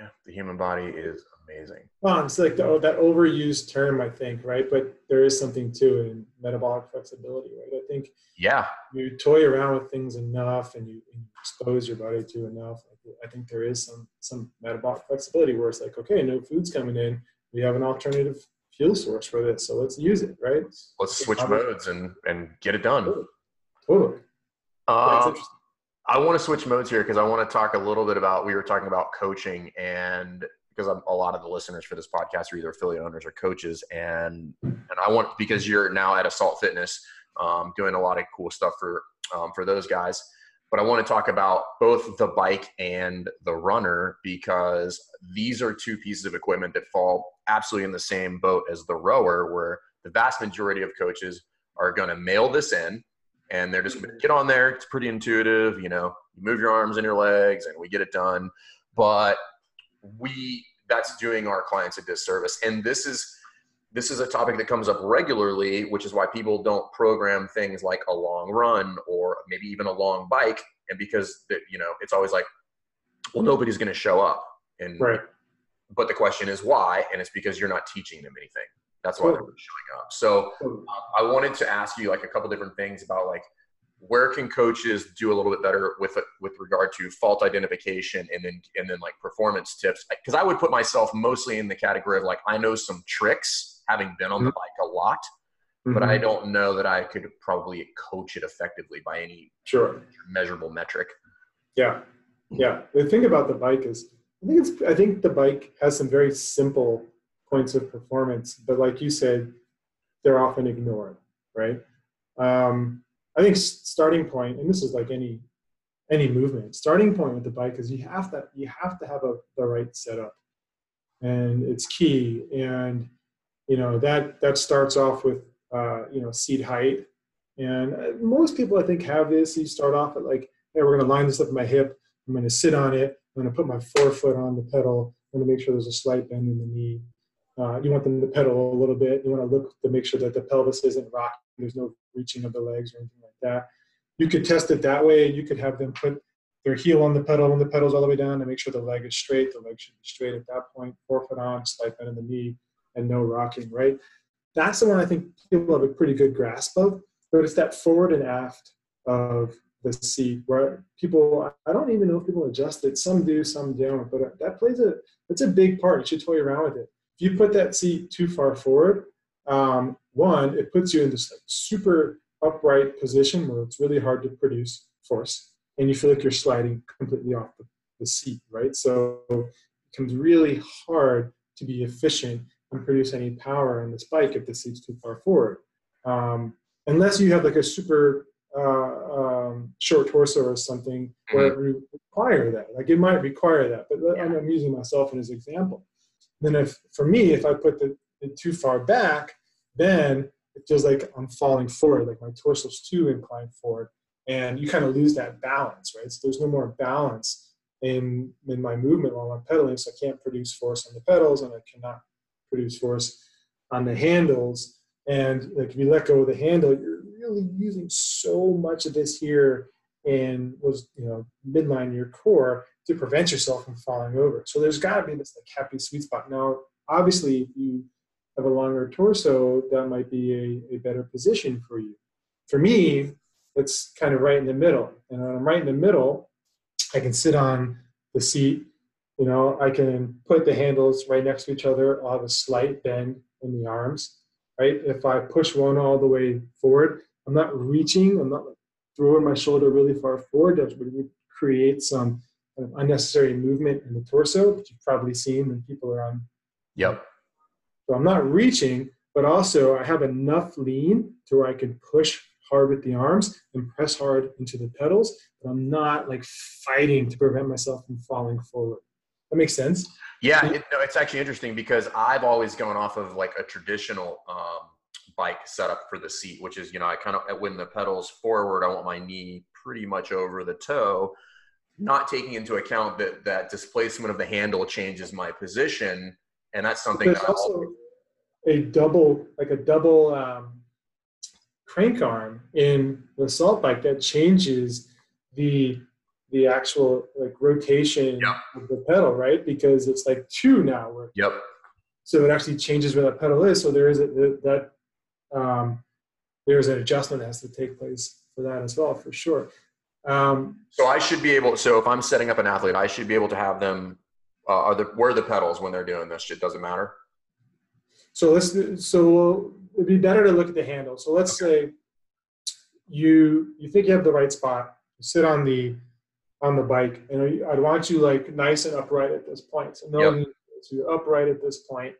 yeah, the human body is amazing. Well, it's like the, that overused term, I think, right? But there is something to it in metabolic flexibility, right? I think Yeah, you toy around with things enough and you, and you expose your body to enough. I think there is some some metabolic flexibility where it's like, okay, no food's coming in. We have an alternative fuel source for this, so let's use it, right? let's switch modes and and get it done. Totally. Yeah, it's Um, interesting. I want to switch modes here because I want to talk a little bit about. We were talking about coaching, and because I'm, a lot of the listeners for this podcast are either affiliate owners or coaches, and and I want because you're now at Assault Fitness, um, doing a lot of cool stuff for um, for those guys. But I want to talk about both the bike and the runner because these are two pieces of equipment that fall absolutely in the same boat as the rower, where the vast majority of coaches are going to mail this in and they're just get on there. It's pretty intuitive, you know. You move your arms and your legs, and we get it done. But we that's doing our clients a disservice, and this is this is a topic that comes up regularly, which is why people don't program things like a long run or maybe even a long bike and because the, you know it's always like, well, nobody's going to show up, and Right. but the question is why, and it's because you're not teaching them anything. That's why they're not showing up. So I wanted to ask you like a couple different things about like where can coaches do a little bit better with with regard to fault identification and then and then like performance tips because I would put myself mostly in the category of like I know some tricks having been on the bike a lot but I Mhm. don't know that I could probably coach it effectively by any sure. measurable metric. Yeah, yeah. The thing about the bike is, I think it's. I think the bike has some very simple points of performance, but like you said, they're often ignored, right? Um, I think starting point, and this is like any any movement. Starting point with the bike is you have to you have to have a the right setup, and it's key. And you know that that starts off with uh, you know seat height, and uh, most people I think have this. You start off at like hey, we're going to line this up in my hip. I'm going to sit on it. I'm going to put my forefoot on the pedal. I'm going to make sure there's a slight bend in the knee. Uh, you want them to pedal a little bit. You want to look to make sure that the pelvis isn't rocking. There's no reaching of the legs or anything like that. You could test it that way. and You could have them put their heel on the pedal when the pedal's all the way down to make sure the leg is straight. The leg should be straight at that point. Forefoot on, slight bend in the knee, and no rocking, right? That's the one I think people have a pretty good grasp of. But it's that forward and aft of the seat where people i don't even know if people adjust it some do some don't but that plays a that's a big part you should toy around with it if you put that seat too far forward um, one it puts you in this like super upright position where it's really hard to produce force and you feel like you're sliding completely off the, the seat right so it becomes really hard to be efficient and produce any power in this bike if the seat's too far forward um, unless you have like a super uh, um, short torso or something where it re- require that. Like it might require that, but I'm, I'm using myself as an example. Then if for me, if I put the, it too far back, then it feels like I'm falling forward, like my torso's too inclined forward, and you kind of lose that balance, right? So there's no more balance in in my movement while I'm pedaling, so I can't produce force on the pedals, and I cannot produce force on the handles. And like if you let go of the handle, you're really using so much of this here in was you know midline your core to prevent yourself from falling over. So there's got to be this like happy sweet spot. Now, obviously, if you have a longer torso, that might be a, a better position for you. For me, it's kind of right in the middle. And when I'm right in the middle, I can sit on the seat. You know, I can put the handles right next to each other. I'll have a slight bend in the arms, right? If I push one all the way forward, I'm not reaching. I'm not throwing my shoulder really far forward. That would create some kind of unnecessary movement in the torso, which you've probably seen when people are on. Yep. So I'm not reaching, but also I have enough lean to where I can push hard with the arms and press hard into the pedals, but I'm not like fighting to prevent myself from falling forward. That makes sense? Yeah, it, no, it's actually interesting because I've always gone off of like a traditional um, bike setup for the seat, which is you know I kind of when the pedals forward, I want my knee pretty much over the toe, not taking into account that that displacement of the handle changes my position, and that's something There's that also a double, like a double um, crank arm in the assault bike that changes the the actual like rotation Yeah. of the pedal, right? Because it's like two now working. Yep. So it actually changes where that pedal is. So there is a, that um, there's an adjustment that has to take place for that as well, for sure. Um, So I should be able. So if I'm setting up an athlete, I should be able to have them. Uh, are the where are the pedals when they're doing this? It doesn't matter. So let's so it'd be better to look at the handle. So let's say you you think you have the right spot. You sit on the on the bike, and I'd want you like nice and upright at this point. So no, Yep. so you're upright at this point,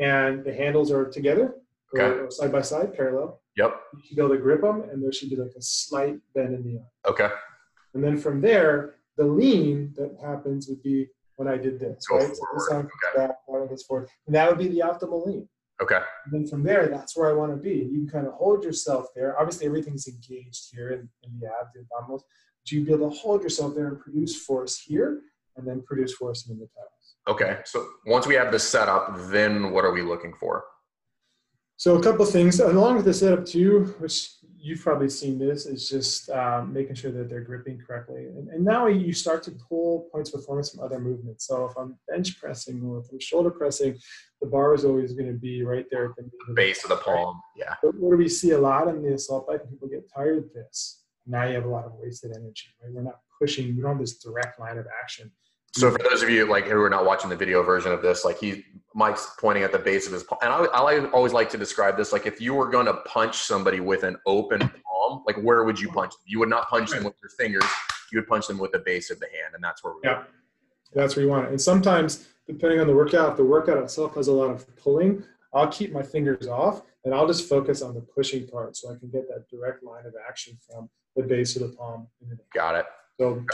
and the handles are together, Okay. or side by side, parallel. Yep. You should be able to grip them, and there should be like a slight bend in the arm. Okay. And then from there, the lean that happens would be when I did this, right? So this forward, comes okay. back, that one goes forward, and that would be the optimal lean. Okay. And then from there, that's where I want to be. You can kind of hold yourself there. Obviously, everything's engaged here in, in the abs, the abdominals. But you'd be able to hold yourself there and produce force here, and then produce force in the pelvis. Okay. So once we have this set up, then what are we looking for? So a couple things along with the setup too, which you've probably seen this is just um, making sure that they're gripping correctly. And, and, now you start to pull points of performance from other movements. So if I'm bench pressing or if I'm shoulder pressing, the bar is always going to be right there at the base of the palm. Yeah. But what do we see a lot in the assault bike? People get tired of this. Now you have a lot of wasted energy. Right? We're not pushing. We don't have this direct line of action. So for those of you like who are not watching the video version of this, like he Mike's pointing at the base of his palm, and I, I always like to describe this like if you were going to punch somebody with an open palm, like where would you punch them? You would not punch them with your fingers. You would punch them with the base of the hand, and that's where we. Yeah, that's where you want it. And sometimes, depending on the workout, if the workout itself has a lot of pulling, I'll keep my fingers off, and I'll just focus on the pushing part, so I can get that direct line of action from the base of the palm. Got it. So,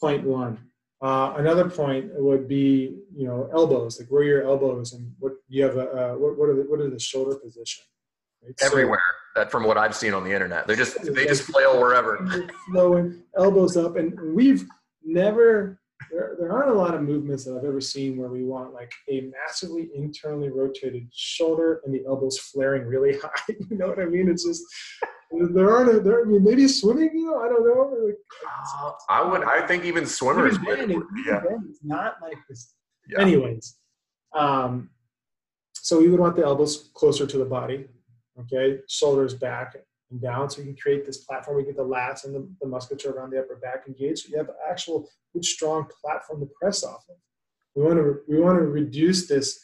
point one. Uh, another point would be, you know, elbows, like where your elbows and what you have. A, uh, what what are the, what are the shoulder position? Right? Everywhere. So, that from what I've seen on the internet, They're just they just flail wherever. Flowing elbows up, and we've never. There, there aren't a lot of movements that I've ever seen where we want like a massively internally rotated shoulder and the elbows flaring really high. you know what I mean? It's just there aren't a, there. I mean, maybe swimming. You know, I don't know. Like, uh, I would. I think even swimmers. Even then, yeah. it's not like this. Yeah. Anyways, um, so we would want the elbows closer to the body. Okay, shoulders back and down, so you can create this platform. We get the lats and the, the musculature around the upper back engaged. So you have actual good, strong platform to press off of. We want to we want to reduce this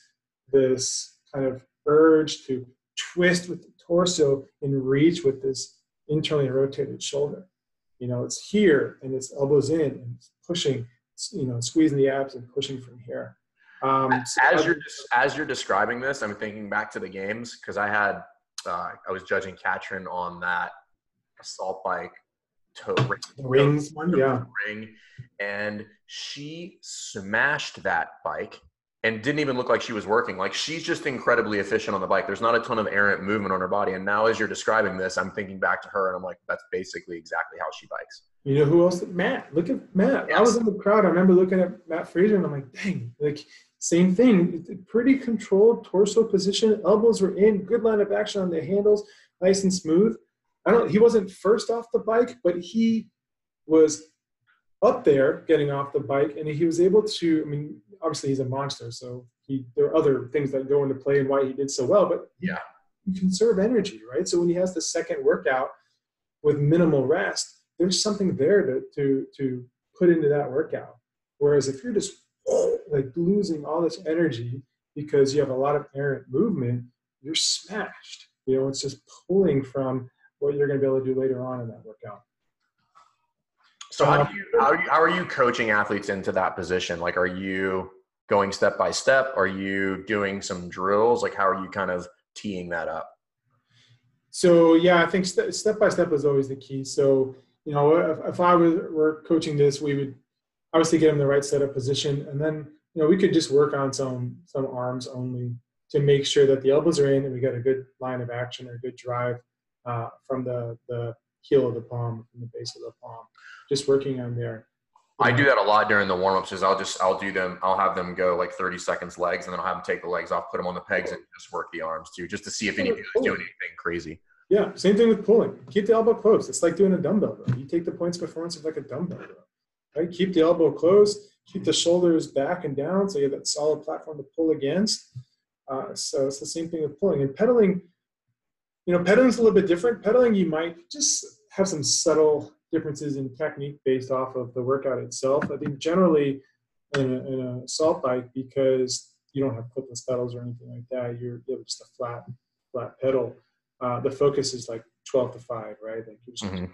this kind of urge to twist with the torso and reach with this internally rotated shoulder. You know, it's here and it's elbows in and it's pushing, you know, squeezing the abs and pushing from here. Um, so as you're as you're describing this, I'm thinking back to the games because I had uh, I was judging Katrin on that assault bike toe ring, rings one, yeah, ring, and she smashed that bike and didn't even look like she was working. Like she's just incredibly efficient on the bike. There's not a ton of errant movement on her body. And now, as you're describing this, I'm thinking back to her, and I'm like, that's basically exactly how she bikes. You know who else? Matt. Look at Matt. Yes. I was in the crowd. I remember looking at Matt Fraser, and I'm like, dang, like same thing. Pretty controlled torso position. Elbows were in. Good line of action on the handles, nice and smooth. I don't. He wasn't first off the bike, but he was up there getting off the bike and he was able to i mean obviously he's a monster so he there are other things that go into play and why he did so well but yeah. you conserve energy right? So when he has the second workout with minimal rest there's something there to to to put into that workout. Whereas if you're just like losing all this energy because you have a lot of errant movement you're smashed. You know it's just pulling from what you're going to be able to do later on in that workout so how do you how are you, how are you coaching athletes into that position? Like, are you going step by step? Are you doing some drills? Like, how are you kind of teeing that up? So yeah, I think st- step by step is always the key. So you know, if, if I were, were coaching this, we would obviously get them the right set setup position, and then you know we could just work on some some arms only to make sure that the elbows are in and we got a good line of action or a good drive uh, from the the heel of the palm, from the base of the palm just working on there. I do that a lot during the warm ups. Is I'll just I'll do them. I'll have them go like 30 seconds legs, and then I'll have them take the legs off, put them on the pegs, and just work the arms too, just to see if anybody's doing anything crazy. Yeah, same thing with pulling. Keep the elbow closed. It's like doing a dumbbell row. You take the points performance of like a dumbbell row, right? Keep the elbow closed. Keep the shoulders back and down, so you have that solid platform to pull against. Uh, so it's the same thing with pulling and pedaling. You know, pedaling's a little bit different. Pedaling, you might just have some subtle differences in technique based off of the workout itself. I think generally in a, in a assault bike, because you don't have clipless pedals or anything like that, you're you have just a flat flat pedal. Uh, the focus is like 12 to 5, right? Like you just mm-hmm.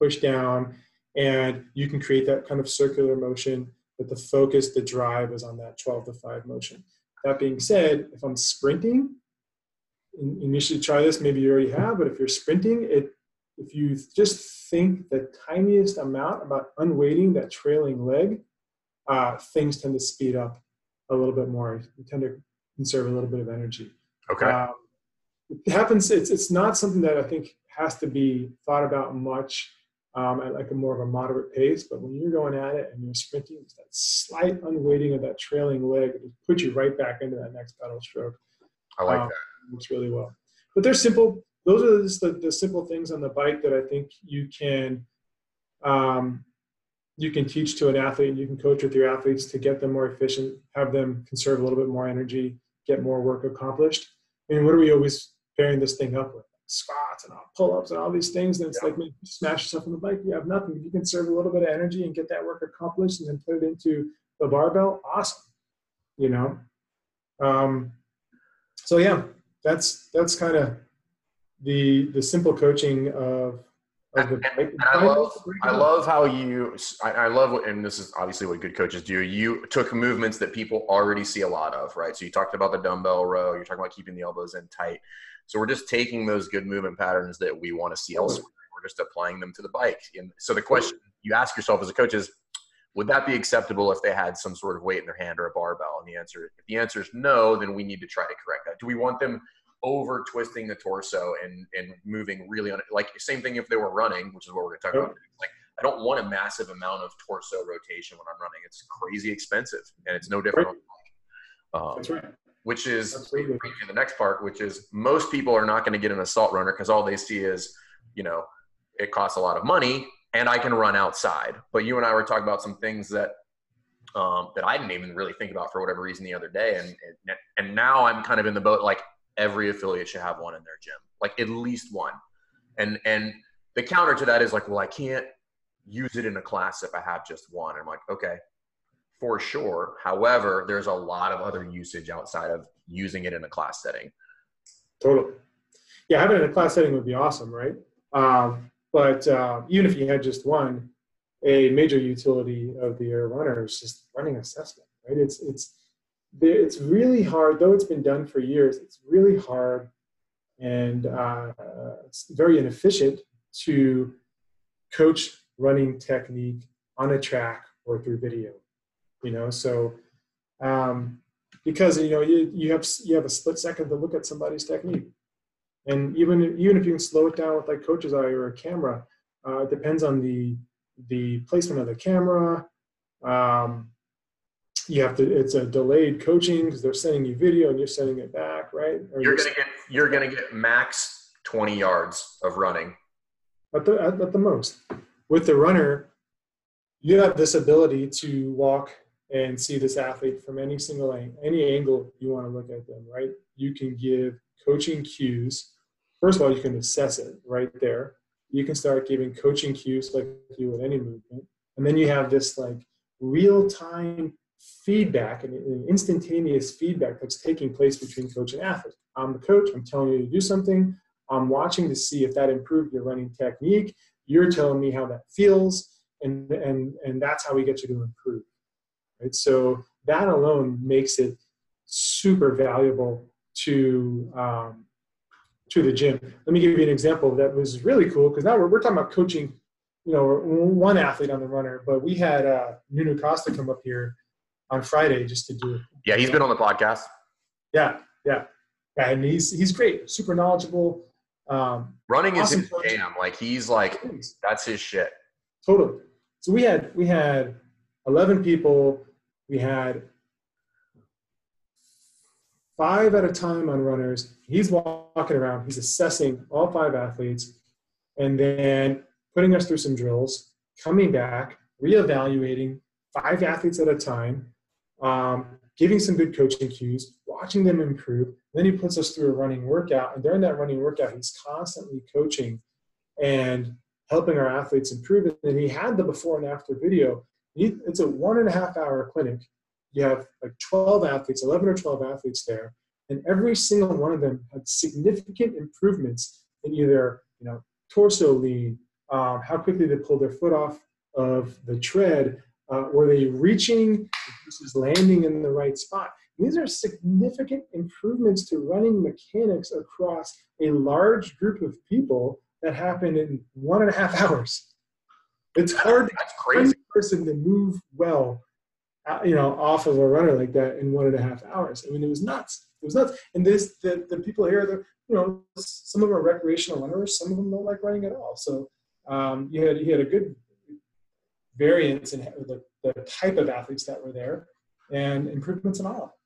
push down and you can create that kind of circular motion, but the focus, the drive is on that 12 to 5 motion. That being said, if I'm sprinting, should try this, maybe you already have, but if you're sprinting, it if you just think the tiniest amount about unweighting that trailing leg, uh, things tend to speed up a little bit more. You tend to conserve a little bit of energy. Okay. Um, it happens. It's it's not something that I think has to be thought about much um, at like a more of a moderate pace. But when you're going at it and you're sprinting, it's that slight unweighting of that trailing leg it puts you right back into that next pedal stroke. I like um, that. Works really well. But they're simple those are just the, the simple things on the bike that I think you can um, you can teach to an athlete and you can coach with your athletes to get them more efficient, have them conserve a little bit more energy, get more work accomplished. I mean, what are we always pairing this thing up with? Squats and pull-ups and all these things. And it's yeah. like you smash yourself on the bike, you have nothing. You can serve a little bit of energy and get that work accomplished and then put it into the barbell. Awesome. You know? Um, so yeah, that's that's kind of the the simple coaching of and, and I love, I love how you, I, I love what, and this is obviously what good coaches do. You took movements that people already see a lot of, right? So you talked about the dumbbell row, you're talking about keeping the elbows in tight. So we're just taking those good movement patterns that we want to see elsewhere. We're just applying them to the bike. And so the question you ask yourself as a coach is, would that be acceptable if they had some sort of weight in their hand or a barbell? And the answer, if the answer is no, then we need to try to correct that. Do we want them over twisting the torso and and moving really on it. Like same thing if they were running, which is what we're going to talk about. Like I don't want a massive amount of torso rotation when I'm running. It's crazy expensive, and it's no different. Right. Um, That's right. Which is the next part, which is most people are not going to get an assault runner because all they see is, you know, it costs a lot of money and I can run outside. But you and I were talking about some things that um, that I didn't even really think about for whatever reason the other day, and and, and now I'm kind of in the boat like every affiliate should have one in their gym, like at least one. And and the counter to that is like, well, I can't use it in a class if I have just one. I'm like, okay, for sure. However, there's a lot of other usage outside of using it in a class setting. Totally. Yeah, having it in a class setting would be awesome, right? Um, but uh, even if you had just one, a major utility of the air runner is just running assessment, right? It's it's it's really hard, though it's been done for years, it's really hard and uh, it's very inefficient to coach running technique on a track or through video. You know, so um, because you know you, you have you have a split second to look at somebody's technique, and even even if you can slow it down with like coach's eye or a camera, uh, it depends on the the placement of the camera, um, you have to it's a delayed coaching because they're sending you video and you're sending it back right? Or you're gonna get you're gonna get max 20 yards of running. At the at, at the most. With the runner you have this ability to walk and see this athlete from any single any angle you want to look at them right? You can give coaching cues first of all you can assess it right there you can start giving coaching cues like you would any movement and then you have this like real time feedback and instantaneous feedback that's taking place between coach and athlete. I'm the coach, I'm telling you to do something. I'm watching to see if that improved your running technique. You're telling me how that feels, and, and, and that's how we get you to improve. Right? So that alone makes it super valuable to um, to the gym. Let me give you an example that was really cool because now we're, we're talking about coaching, you know, one athlete on the runner, but we had uh, Nuno Costa come up here on Friday just to do it. Yeah, he's been on the podcast. Yeah, yeah, yeah, and he's he's great, super knowledgeable. Um, Running awesome is his jam. Like he's like that's his shit. Totally. So we had we had eleven people. We had five at a time on runners. He's walking around. He's assessing all five athletes, and then putting us through some drills. Coming back, reevaluating five athletes at a time, um, giving some good coaching cues, watching them improve. Then he puts us through a running workout. And during that running workout, he's constantly coaching and helping our athletes improve. And he had the before and after video. It's a one and a half hour clinic. You have like 12 athletes, 11 or 12 athletes there. And every single one of them had significant improvements in either, you know, torso lean, um, how quickly they pull their foot off of the tread, uh, were they reaching versus landing in the right spot? These are significant improvements to running mechanics across a large group of people that happen in one and a half hours. It's hard That's crazy. for person to move well, you know, off of a runner like that in one and a half hours. I mean, it was nuts. It was nuts. And this, the, the people here, the, you know, some of them are recreational runners. Some of them don't like running at all. So um, you had you had a good variance in the, the type of athletes that were there and improvements in all.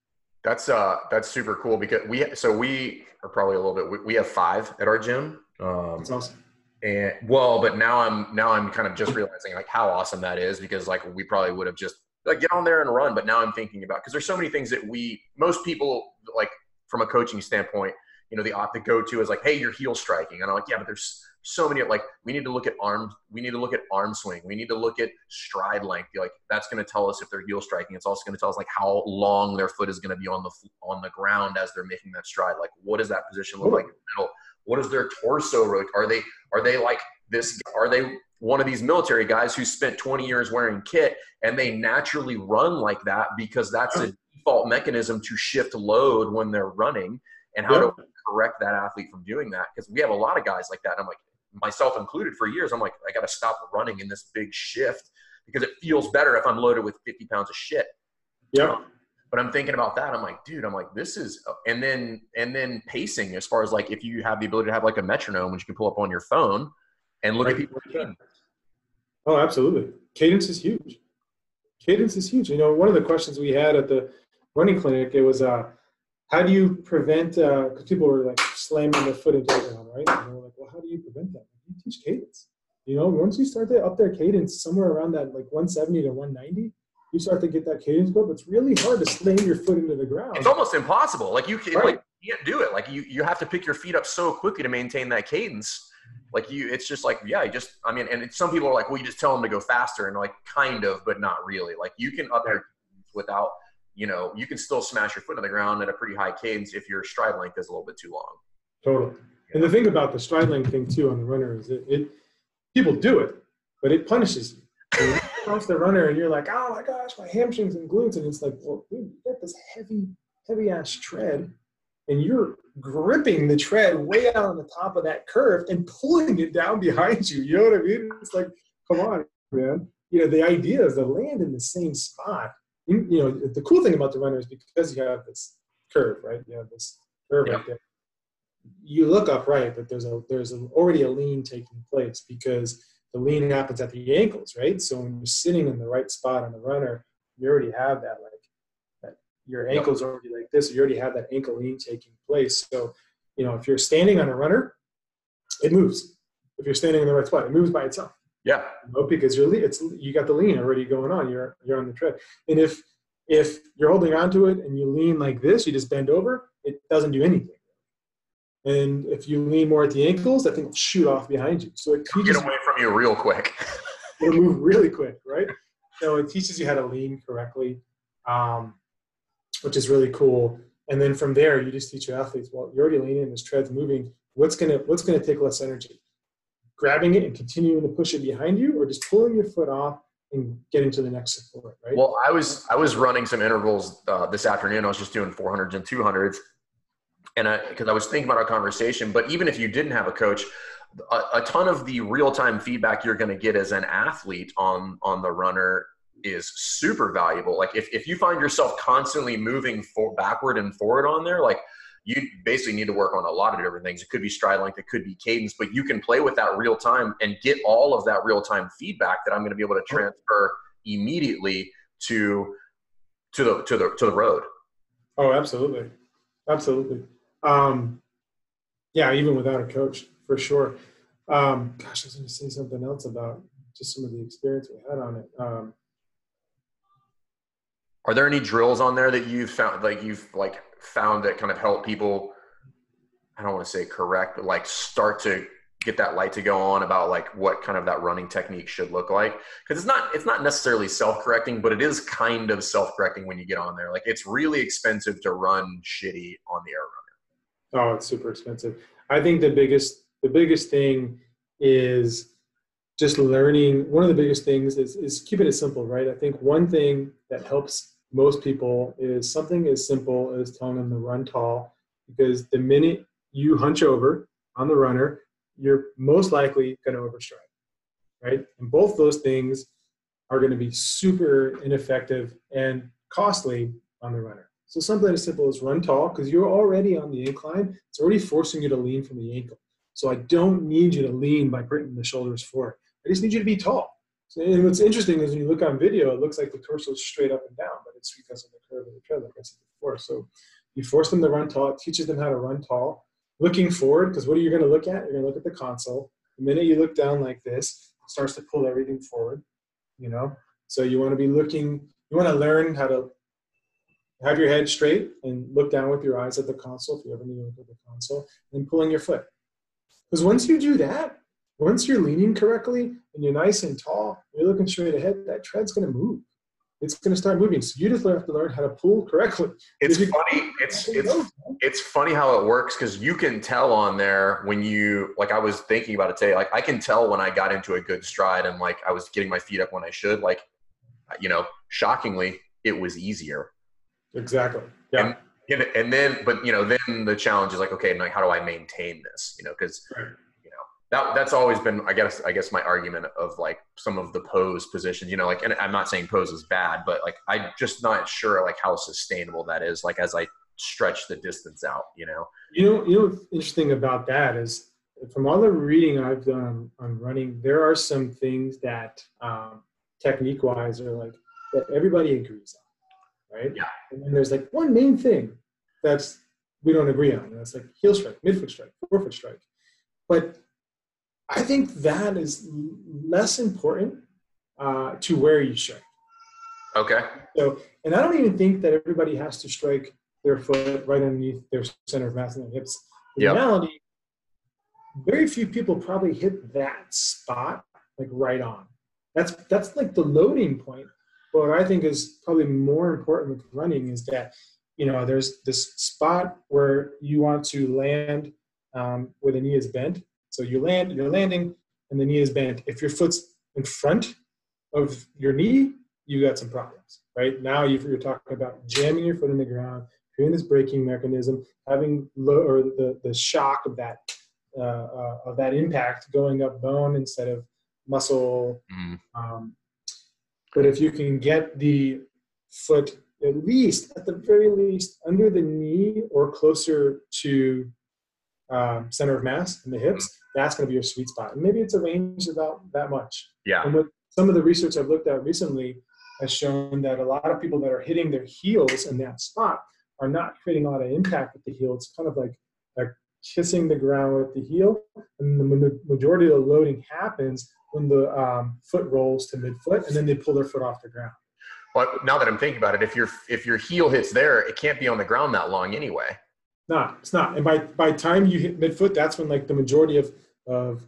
That's uh that's super cool because we so we are probably a little bit we, we have five at our gym. Um, That's awesome. and well, but now I'm now I'm kind of just realizing like how awesome that is because like we probably would have just like get on there and run, but now I'm thinking about because there's so many things that we most people like from a coaching standpoint, you know, the uh, the go to is like, hey, you're heel striking, and I'm like, yeah, but there's so many like we need to look at arm we need to look at arm swing. We need to look at stride length. Like that's going to tell us if they're heel striking. It's also going to tell us like how long their foot is going to be on the on the ground as they're making that stride. Like what does that position look like in the middle? What is their torso rotate are they are they like this are they one of these military guys who spent 20 years wearing kit and they naturally run like that because that's a default mechanism to shift load when they're running and how to correct that athlete from doing that because we have a lot of guys like that and i'm like myself included for years i'm like i got to stop running in this big shift because it feels better if i'm loaded with 50 pounds of shit. Yeah. Um, but i'm thinking about that i'm like dude i'm like this is and then and then pacing as far as like if you have the ability to have like a metronome which you can pull up on your phone and look at people Oh, absolutely. Cadence is huge. Cadence is huge. You know, one of the questions we had at the running clinic, it was, uh, how do you prevent, because people were like slamming their foot into the ground, right? And they were like, well, how do you prevent that? You teach cadence. You know, once you start to up their cadence somewhere around that like 170 to 190, you start to get that cadence up. It's really hard to slam your foot into the ground. it's almost impossible like you can Right. like you can't do it like you you have to pick your feet up so quickly to maintain that cadence like you it's just like yeah just i mean and some people are like well you just tell them to go faster and like kind of but not really like you can up your without you know you can still smash your foot on the ground at a pretty high cadence if your stride length is a little bit too long Totally. And the thing about the stride length thing too on the runner is it, it people do it, but it punishes you. You cross the runner and you're like, oh my gosh, my hamstrings and glutes, and it's like, well, dude, you got this heavy, heavy ass tread, and you're gripping the tread way out on the top of that curve and pulling it down behind you. You know what I mean? It's like, come on, man. You know, the idea is to land in the same spot. You, you know, the cool thing about the runner is because you have this curve, right? You have this curve Yeah. right there you look upright, but there's a there's a, already a lean taking place because the lean happens at the ankles, right? So when you're sitting in the right spot on the runner, you already have that your Yep. ankles already like this. You already have that ankle lean taking place. So you know if you're standing on a runner, it moves. If you're standing in the right spot, it moves by itself. yeah You know, because you're it's you got the lean already going on. You're you're on the tread, and if if you're holding onto it and you lean like this, you just bend over. It doesn't do anything. And if you lean more at the ankles, that thing will shoot off behind you. So it get teaches away from you real quick to move really quick, right? So it teaches you how to lean correctly, um, which is really cool. And then from there, you just teach your athletes, well, you're already leaning, this tread's moving. What's gonna what's gonna take less energy? Grabbing it and continuing to push it behind you, or just pulling your foot off and getting to the next support, right? Well, I was I was running some intervals uh, this afternoon. I was just doing 400s and 200s, and I because I was thinking about our conversation. But even if you didn't have a coach, a, a ton of the real time feedback you're going to get as an athlete on on the runner is super valuable. Like if if you find yourself constantly moving for backward and forward on there, like you basically need to work on a lot of different things. It could be stride length, it could be cadence, but you can play with that real time and get all of that real time feedback that I'm going to be able to transfer immediately to to the to the to the road. Oh, absolutely, absolutely. Um, yeah, even without a coach, for sure. Um, gosh, I was going to say something else about just some of the experience we had on it. Um, Are there any drills on there that you've found like you've like found that kind of help people? I don't want to say correct, but like start to get that light to go on about like what kind of that running technique should look like because it's not it's not necessarily self-correcting but it is kind of self-correcting when you get on there like it's really expensive to run shitty on the air runner oh, it's super expensive. I think the biggest the biggest thing is just learning. One of the biggest things is is keeping it simple, right? I think one thing that helps most people is something as simple as telling them to run tall, because the minute you hunch over on the runner, you're most likely going to overstride, right? And both those things are going to be super ineffective and costly on the runner. So something as simple as run tall, because you're already on the incline. It's already forcing you to lean from the ankle. So I don't need you to lean by putting the shoulders forward. I just need you to be tall. So, and what's interesting is when you look on video, it looks like the torso is straight up and down, but it's because of the curve of the tread, like I said before. So you force them to run tall, it teaches them how to run tall, looking forward, because what are you going to look at? You're going to look at the console. The minute you look down like this, it starts to pull everything forward, you know? So you want to be looking, you want to learn how to have your head straight and look down with your eyes at the console if you ever need to look at the console, and pulling your foot. Because once you do that, once you're leaning correctly and you're nice and tall, you're looking straight ahead, that tread's going to move. It's going to start moving. So you just have to learn how to pull correctly. It's funny. It's it's it's funny how it works because you can tell on there when you like. I was thinking about it today. Like I can tell when I got into a good stride and like I was getting my feet up when I should. Like, you know, shockingly, it was easier. Exactly. Yeah. And, and then, but you know, then the challenge is like, okay, like how do I maintain this? You know, because right that that's always been I guess I guess my argument of like some of the pose positions, you know, like and I'm not saying pose is bad, but like I'm just not sure like how sustainable that is, like as I stretch the distance out, you know. You know, you know what's interesting about that is from all the reading I've done on running, there are some things that um, technique wise are like that everybody agrees on, right? Yeah. And then there's like one main thing that's we don't agree on. And that's like heel strike, midfoot strike, forefoot strike. But I think that is less important uh, to where you strike. Okay. So, and I don't even think that everybody has to strike their foot right underneath their center of mass and their hips. In yep. reality, very few people probably hit that spot like right on. That's that's like the loading point. But what I think is probably more important with running is that you know there's this spot where you want to land um, where the knee is bent so you land, you're landing, and the knee is bent. If your foot's in front of your knee, you got some problems, right? Now you're talking about jamming your foot in the ground, creating this braking mechanism, having low or the, the shock of that uh, uh, of that impact going up bone instead of muscle. Mm. Um, but if you can get the foot at least, at the very least, under the knee or closer to um, center of mass in the hips, that's going to be your sweet spot. And maybe it's a range about that much. Yeah. And with some of the research I've looked at recently has shown that a lot of people that are hitting their heels in that spot are not creating a lot of impact with the heel. It's kind of like like kissing the ground with the heel, and the majority of the loading happens when the um, foot rolls to midfoot, and then they pull their foot off the ground. But now that I'm thinking about it, if your if your heel hits there, it can't be on the ground that long anyway not. It's not. And by by time you hit midfoot, that's when like the majority of of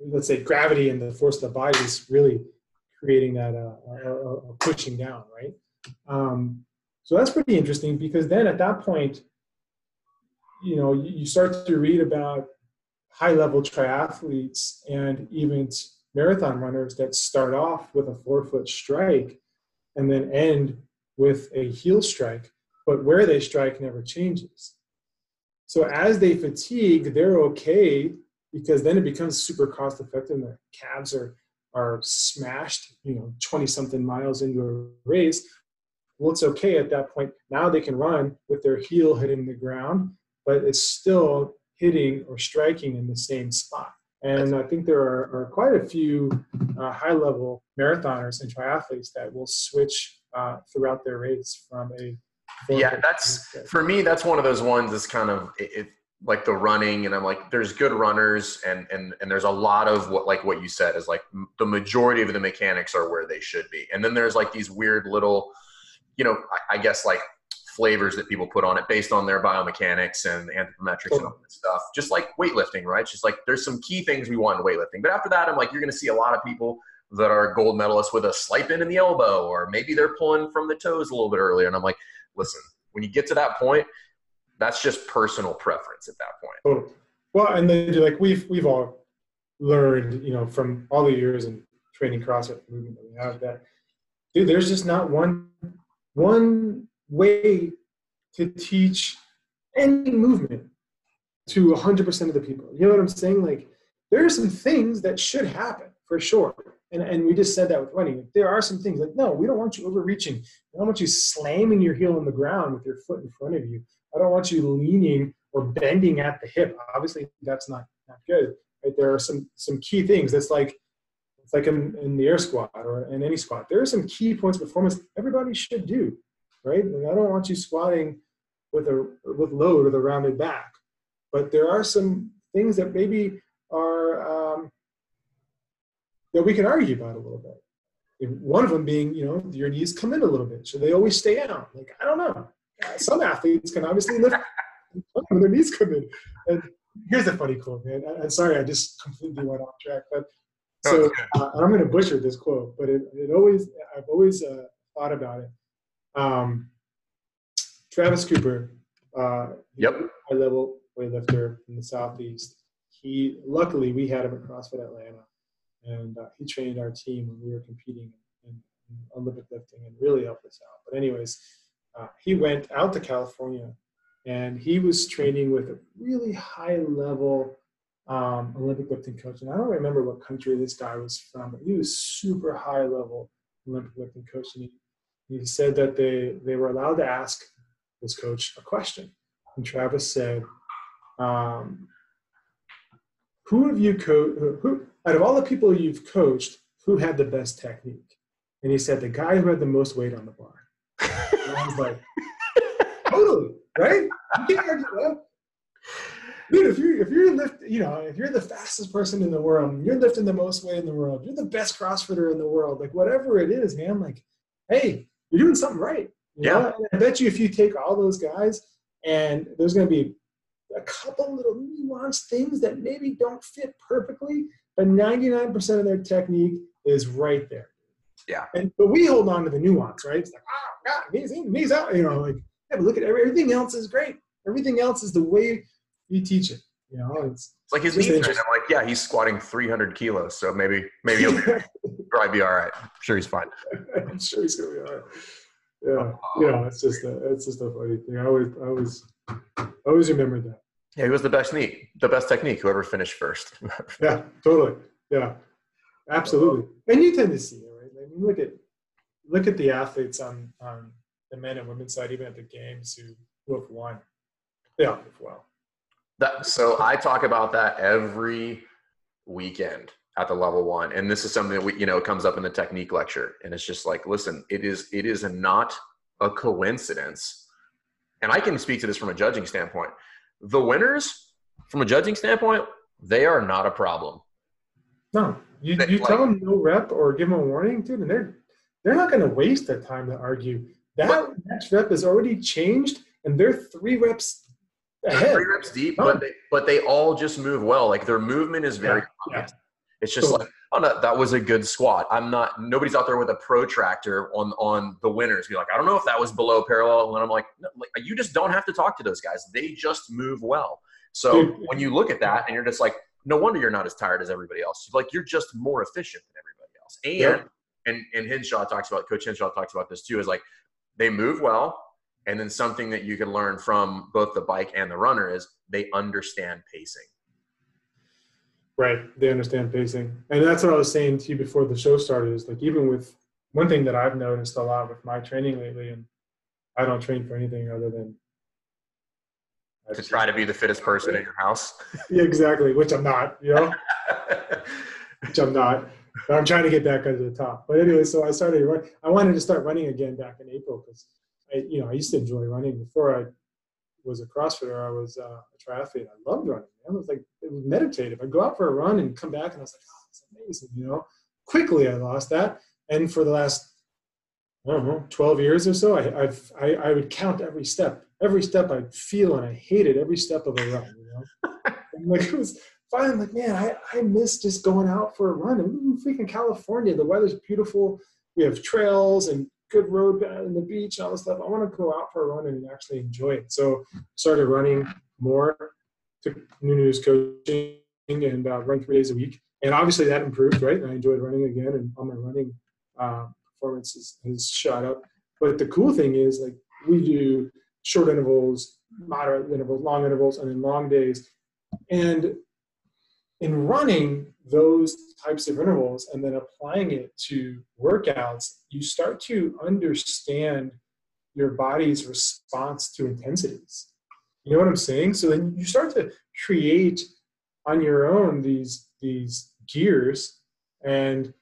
let's say gravity and the force of the body is really creating that uh, uh, uh, pushing down, right? Um, so that's pretty interesting because then at that point, you know, you start to read about high level triathletes and even marathon runners that start off with a forefoot strike and then end with a heel strike, but where they strike never changes. So as they fatigue, they're okay because then it becomes super cost effective. And the calves are are smashed, you know, 20 something miles into a race. Well, it's okay at that point. Now they can run with their heel hitting the ground, but it's still hitting or striking in the same spot. And I think there are, are quite a few uh, high level marathoners and triathletes that will switch uh, throughout their race from a yeah, that's for me. That's one of those ones. That's kind of it, like the running, and I'm like, there's good runners, and and and there's a lot of what like what you said is like the majority of the mechanics are where they should be, and then there's like these weird little, you know, I, I guess like flavors that people put on it based on their biomechanics and anthropometrics and all this stuff. Just like weightlifting, right? Just like there's some key things we want in weightlifting, but after that, I'm like, you're to see a lot of people that are gold medalists with a slight in the elbow, or maybe they're pulling from the toes a little bit earlier, and I'm like, listen, when you get to that point, that's just personal preference at that point. Well, and then like we've we've all learned, you know, from all the years in training CrossFit movement that we have that dude, there's just not one one way to teach any movement to 100% of the people. You know what I'm saying? Like there are some things that should happen for sure. And, and we just said that with running. There are some things like, no, we don't want you overreaching. I don't want you slamming your heel on the ground with your foot in front of you. I don't want you leaning or bending at the hip. Obviously, that's not, not good. Right? There are some, some key things. That's like it's like in, in the air squat or in any squat. There are some key points of performance everybody should do, right? Like I don't want you squatting with a with load with a rounded back, but there are some things that maybe are um, that we can argue about a little bit. One of them being, you know, your knees come in a little bit. Should they always stay out? Like I don't know. Some athletes can obviously lift when their knees come in. And here's a funny quote, man. I'm sorry, I just completely went off track, but so uh, I'm going to butcher this quote, but it, it always I've always uh, thought about it. Um, Travis Cooper, uh, yep, high level weightlifter in the southeast. He luckily we had him at CrossFit Atlanta, and uh, he trained our team when we were competing in, in Olympic lifting and really helped us out. But anyways, uh, he went out to California, and he was training with a really high level um, Olympic lifting coach, and I don't remember what country this guy was from, but he was super high level Olympic lifting coach, and he, he said that they they were allowed to ask this coach a question, and Travis said, um, "Who have you coached? Out of all the people you've coached, who had the best technique?" And he said, "The guy who had the most weight on the bar." And I was like, "Totally, right? You can't argue that." dude, if you're if you're lift, you know, if you're the fastest person in the world, you're lifting the most weight in the world, you're the best CrossFitter in the world, like whatever it is, man, like, hey, you're doing something right. yeah. I bet you if you take all those guys and there's going to be a couple little nuanced things that maybe don't fit perfectly, but 99% of their technique is right there. Yeah. And but we hold on to the nuance, right? It's like, ah, God, knees in, knees out, you know, like, yeah, but look at everything else is great. Everything else is the way you teach it. You know, it's, it's like his knee train. I'm like, yeah, he's squatting 300 kilos, so maybe maybe he'll probably be all right. I'm sure he's fine. I'm sure he's gonna be all right. Yeah, oh, you know, it's just a it's just a funny thing. I always I always I always remember that. Yeah, he was the best knee, the best technique. Whoever finished first. yeah, totally. Yeah, absolutely. And you tend to see it, right? I mean, look at look at the athletes on on the men and women's side, even at the games who who have won. They all move well. That, so I talk about that every weekend at the level one, and this is something that we, you know, comes up in the technique lecture, and it's just like, listen, it is, it is not a coincidence, and I can speak to this from a judging standpoint. The winners, from a judging standpoint, they are not a problem. No, you, you like, tell them no rep or give them a warning, dude, and they're they're not going to waste their time to argue. That next rep is already changed, and they're three reps ahead. Three reps deep, but they but they all just move well. Like their movement is very yeah. yeah. It's just like, oh no, that was a good squat. I'm not nobody's out there with a protractor on on the winners. Be like, I don't know if that was below parallel. And I'm like, no, like you just don't have to talk to those guys. They just move well. So Dude. when you look at that and you're just like, no wonder you're not as tired as everybody else. Like you're just more efficient than everybody else. And yeah. And and Hinshaw talks about Coach Hinshaw talks about this too, is like they move well and then something that you can learn from both the bike and the runner is they understand pacing. Right. They understand pacing. And that's what I was saying to you before the show started is like, even with one thing that I've noticed a lot with my training lately, and I don't train for anything other than to try to be the fittest person in your house. yeah, exactly. Which I'm not, you know, which I'm not. But I'm trying to get back under the top. But anyway, so I started running. I wanted to start running again back in April because I, you know, I used to enjoy running before I was a CrossFitter. I was uh, a triathlete. I loved running. Man. It was like it was meditative. I'd go out for a run and come back, and I was like, oh, it's amazing. You know, quickly I lost that, and for the last I don't know, 12 years or so, I, I've, I, I would count every step. Every step I'd feel, and I hated every step of a run. You know, like it was finally I'm like, man, I, I miss just going out for a run. In freaking California, the weather's beautiful. We have trails and good road and the beach and all this stuff. I want to go out for a run and actually enjoy it. So started running more, took Nuno's coaching and uh, run three days a week. And obviously that improved, right? And I enjoyed running again and all my running uh, performance has, has shot up. But the cool thing is like we do short intervals, moderate intervals, long intervals, and then long days. And in running those types of intervals and then applying it to workouts, you start to understand your body's response to intensities. You know what I'm saying? So then you start to create on your own these these gears and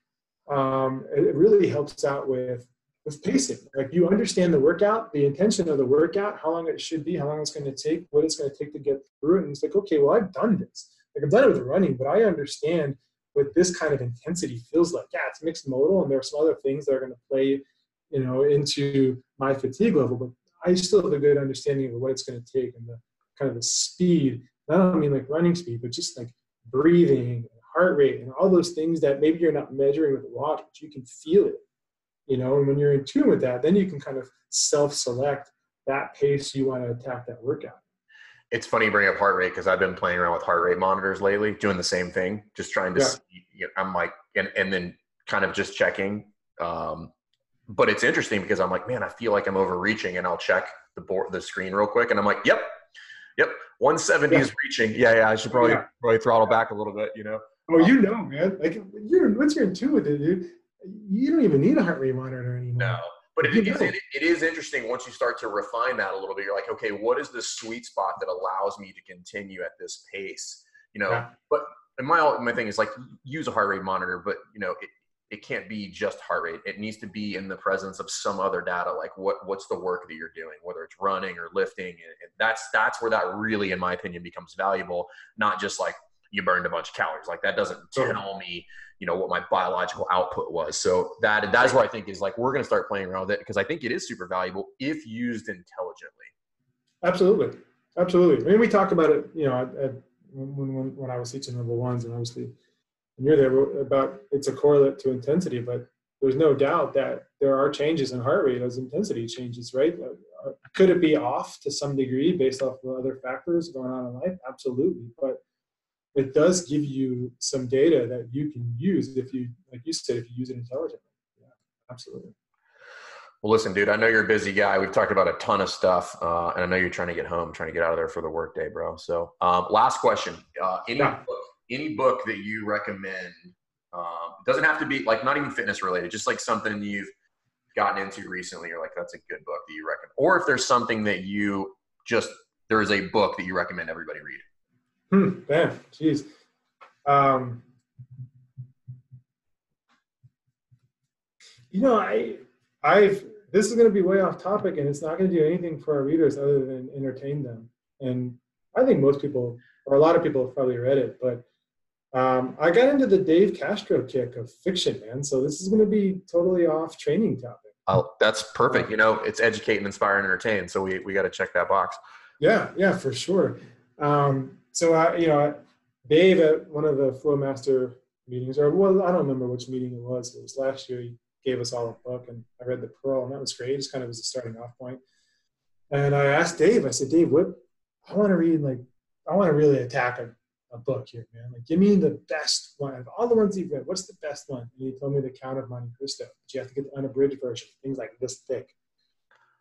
um, it really helps out with with pacing. Like you understand the workout, the intention of the workout, how long it should be, how long it's going to take, what it's going to take to get through it. And it's like, okay, well, I've done this. Like I've done it with running, but I understand what this kind of intensity feels like. Yeah, it's mixed modal, and there are some other things that are going to play, you know, into my fatigue level. But I still have a good understanding of what it's going to take and the kind of the speed. I don't mean like running speed, but just like breathing, heart rate, and all those things that maybe you're not measuring with a watch, but you can feel it you know and when you're in tune with that then you can kind of self-select that pace you want to attack that workout it's funny you bring up heart rate because I've been playing around with heart rate monitors lately, doing the same thing, just trying to. Yeah. See, you know, I'm like, and and then kind of just checking. Um, but it's interesting because I'm like, man, I feel like I'm overreaching, and I'll check the board, the screen real quick, and I'm like, yep, yep, 170 yeah. is reaching. Yeah, yeah, I should probably yeah. probably throttle back a little bit, you know. Oh, you know, man. Like you're once you're in tune with it, dude you don't even need a heart rate monitor anymore. No, but it, it, it, it is interesting once you start to refine that a little bit. You're like, okay, what is the sweet spot that allows me to continue at this pace? You know, yeah. but and my my thing is like use a heart rate monitor, but you know, it, it can't be just heart rate. It needs to be in the presence of some other data, like what what's the work that you're doing, whether it's running or lifting. And that's that's where that really, in my opinion, becomes valuable. Not just like you burned a bunch of calories. Like that doesn't tell me you know what my biological output was. So that that's what i think is like we're going to start playing around with it because i think it is super valuable if used intelligently. Absolutely. Absolutely. I mean we talked about it you know at, at, when, when, when i was teaching level ones and obviously when you're there about it's a correlate to intensity but there's no doubt that there are changes in heart rate as intensity changes right? Uh, could it be off to some degree based off of other factors going on in life? Absolutely. But it does give you some data that you can use if you, like you said, if you use it intelligently. Yeah, absolutely. Well, listen, dude, I know you're a busy guy. We've talked about a ton of stuff, uh, and I know you're trying to get home, trying to get out of there for the workday, bro. So, um, last question: uh, any yeah. book, any book that you recommend? Um, doesn't have to be like not even fitness related, just like something you've gotten into recently. You're like, that's a good book that you recommend, or if there's something that you just there is a book that you recommend everybody read. Hmm, man, jeez. Um, you know, I, I've, this is going to be way off topic and it's not going to do anything for our readers other than entertain them. And I think most people, or a lot of people have probably read it, but um, I got into the Dave Castro kick of fiction, man. So this is going to be totally off training topic. Oh, that's perfect. You know, it's educate and inspire and entertain. So we, we got to check that box. Yeah, yeah, for sure. Um, so I, you know, Dave at one of the Flowmaster meetings, or well, I don't remember which meeting it was. It was last year. He gave us all a book, and I read the Pearl, and that was great. Just kind of was a starting off point. And I asked Dave. I said, Dave, what? I want to read like I want to really attack a, a book here, man. Like, give me the best one of all the ones you've read. What's the best one? And he told me the Count of Monte Cristo. But you have to get the unabridged version, things like this thick.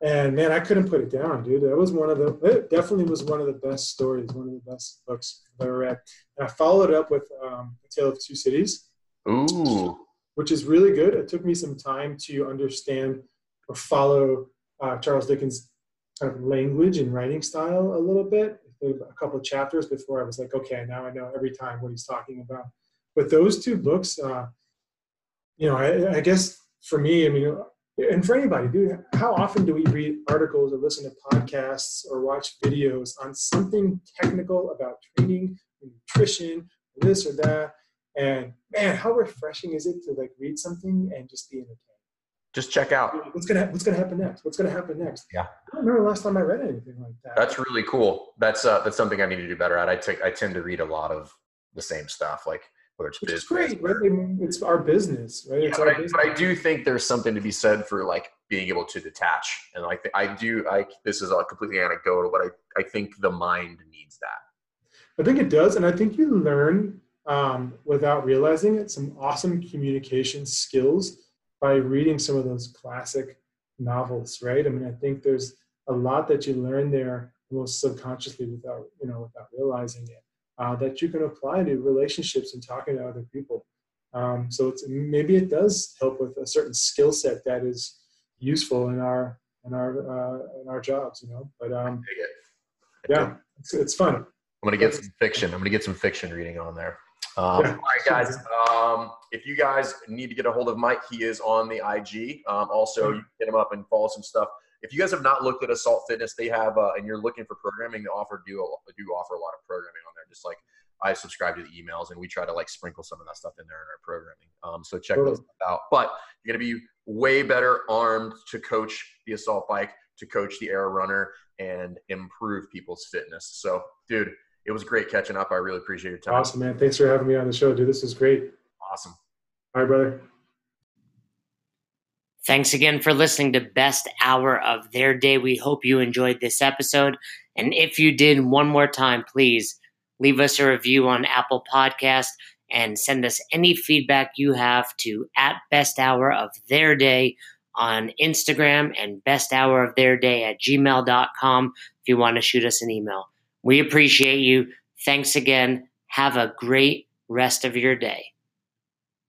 And man, I couldn't put it down, dude. That was one of the, it definitely was one of the best stories, one of the best books I've ever read. And I followed it up with um, A Tale of Two Cities. Ooh. Which is really good. It took me some time to understand or follow uh, Charles Dickens' kind of language and writing style a little bit. A couple of chapters before I was like, okay, now I know every time what he's talking about. But those two books, uh, you know, I, I guess for me, I mean, and for anybody, dude, how often do we read articles or listen to podcasts or watch videos on something technical about training, nutrition, this or that? And man, how refreshing is it to like read something and just be entertained? Just check out what's gonna what's gonna happen next. What's gonna happen next? Yeah, I don't remember the last time I read anything like that. That's really cool. That's uh, that's something I need to do better at. I take I tend to read a lot of the same stuff. Like it's Which business. great, right? I mean, it's our business, right? Yeah, but, I, business. but, I, do think there's something to be said for like being able to detach, and like I do, I this is all completely anecdotal, but I I think the mind needs that. I think it does, and I think you learn um, without realizing it some awesome communication skills by reading some of those classic novels, right? I mean, I think there's a lot that you learn there almost subconsciously without you know without realizing it uh, that you can apply to relationships and talking to other people. Um, so it's, maybe it does help with a certain skill set that is useful in our in our uh, in our jobs, you know. But um, yeah, it's, it's fun. I'm gonna get some fiction. I'm gonna get some fiction reading on there. Um, yeah. All right, guys. Um, if you guys need to get a hold of Mike, he is on the IG. Um, also, you can hit him up and follow some stuff. If you guys have not looked at Assault Fitness, they have, uh, and you're looking for programming, they offer do do offer a lot of programming on there. Just like I subscribe to the emails, and we try to like sprinkle some of that stuff in there in our programming. Um, so check those out. But you're gonna be way better armed to coach the assault bike, to coach the air runner, and improve people's fitness. So, dude, it was great catching up. I really appreciate your time. Awesome, man. Thanks for having me on the show, dude. This is great. Awesome. All right, brother. Thanks again for listening to Best Hour of Their Day. We hope you enjoyed this episode. And if you did, one more time, please leave us a review on Apple Podcast and send us any feedback you have to at Best Hour of Their Day on Instagram and Best Hour of Their Day at gmail.com if you want to shoot us an email. We appreciate you. Thanks again. Have a great rest of your day.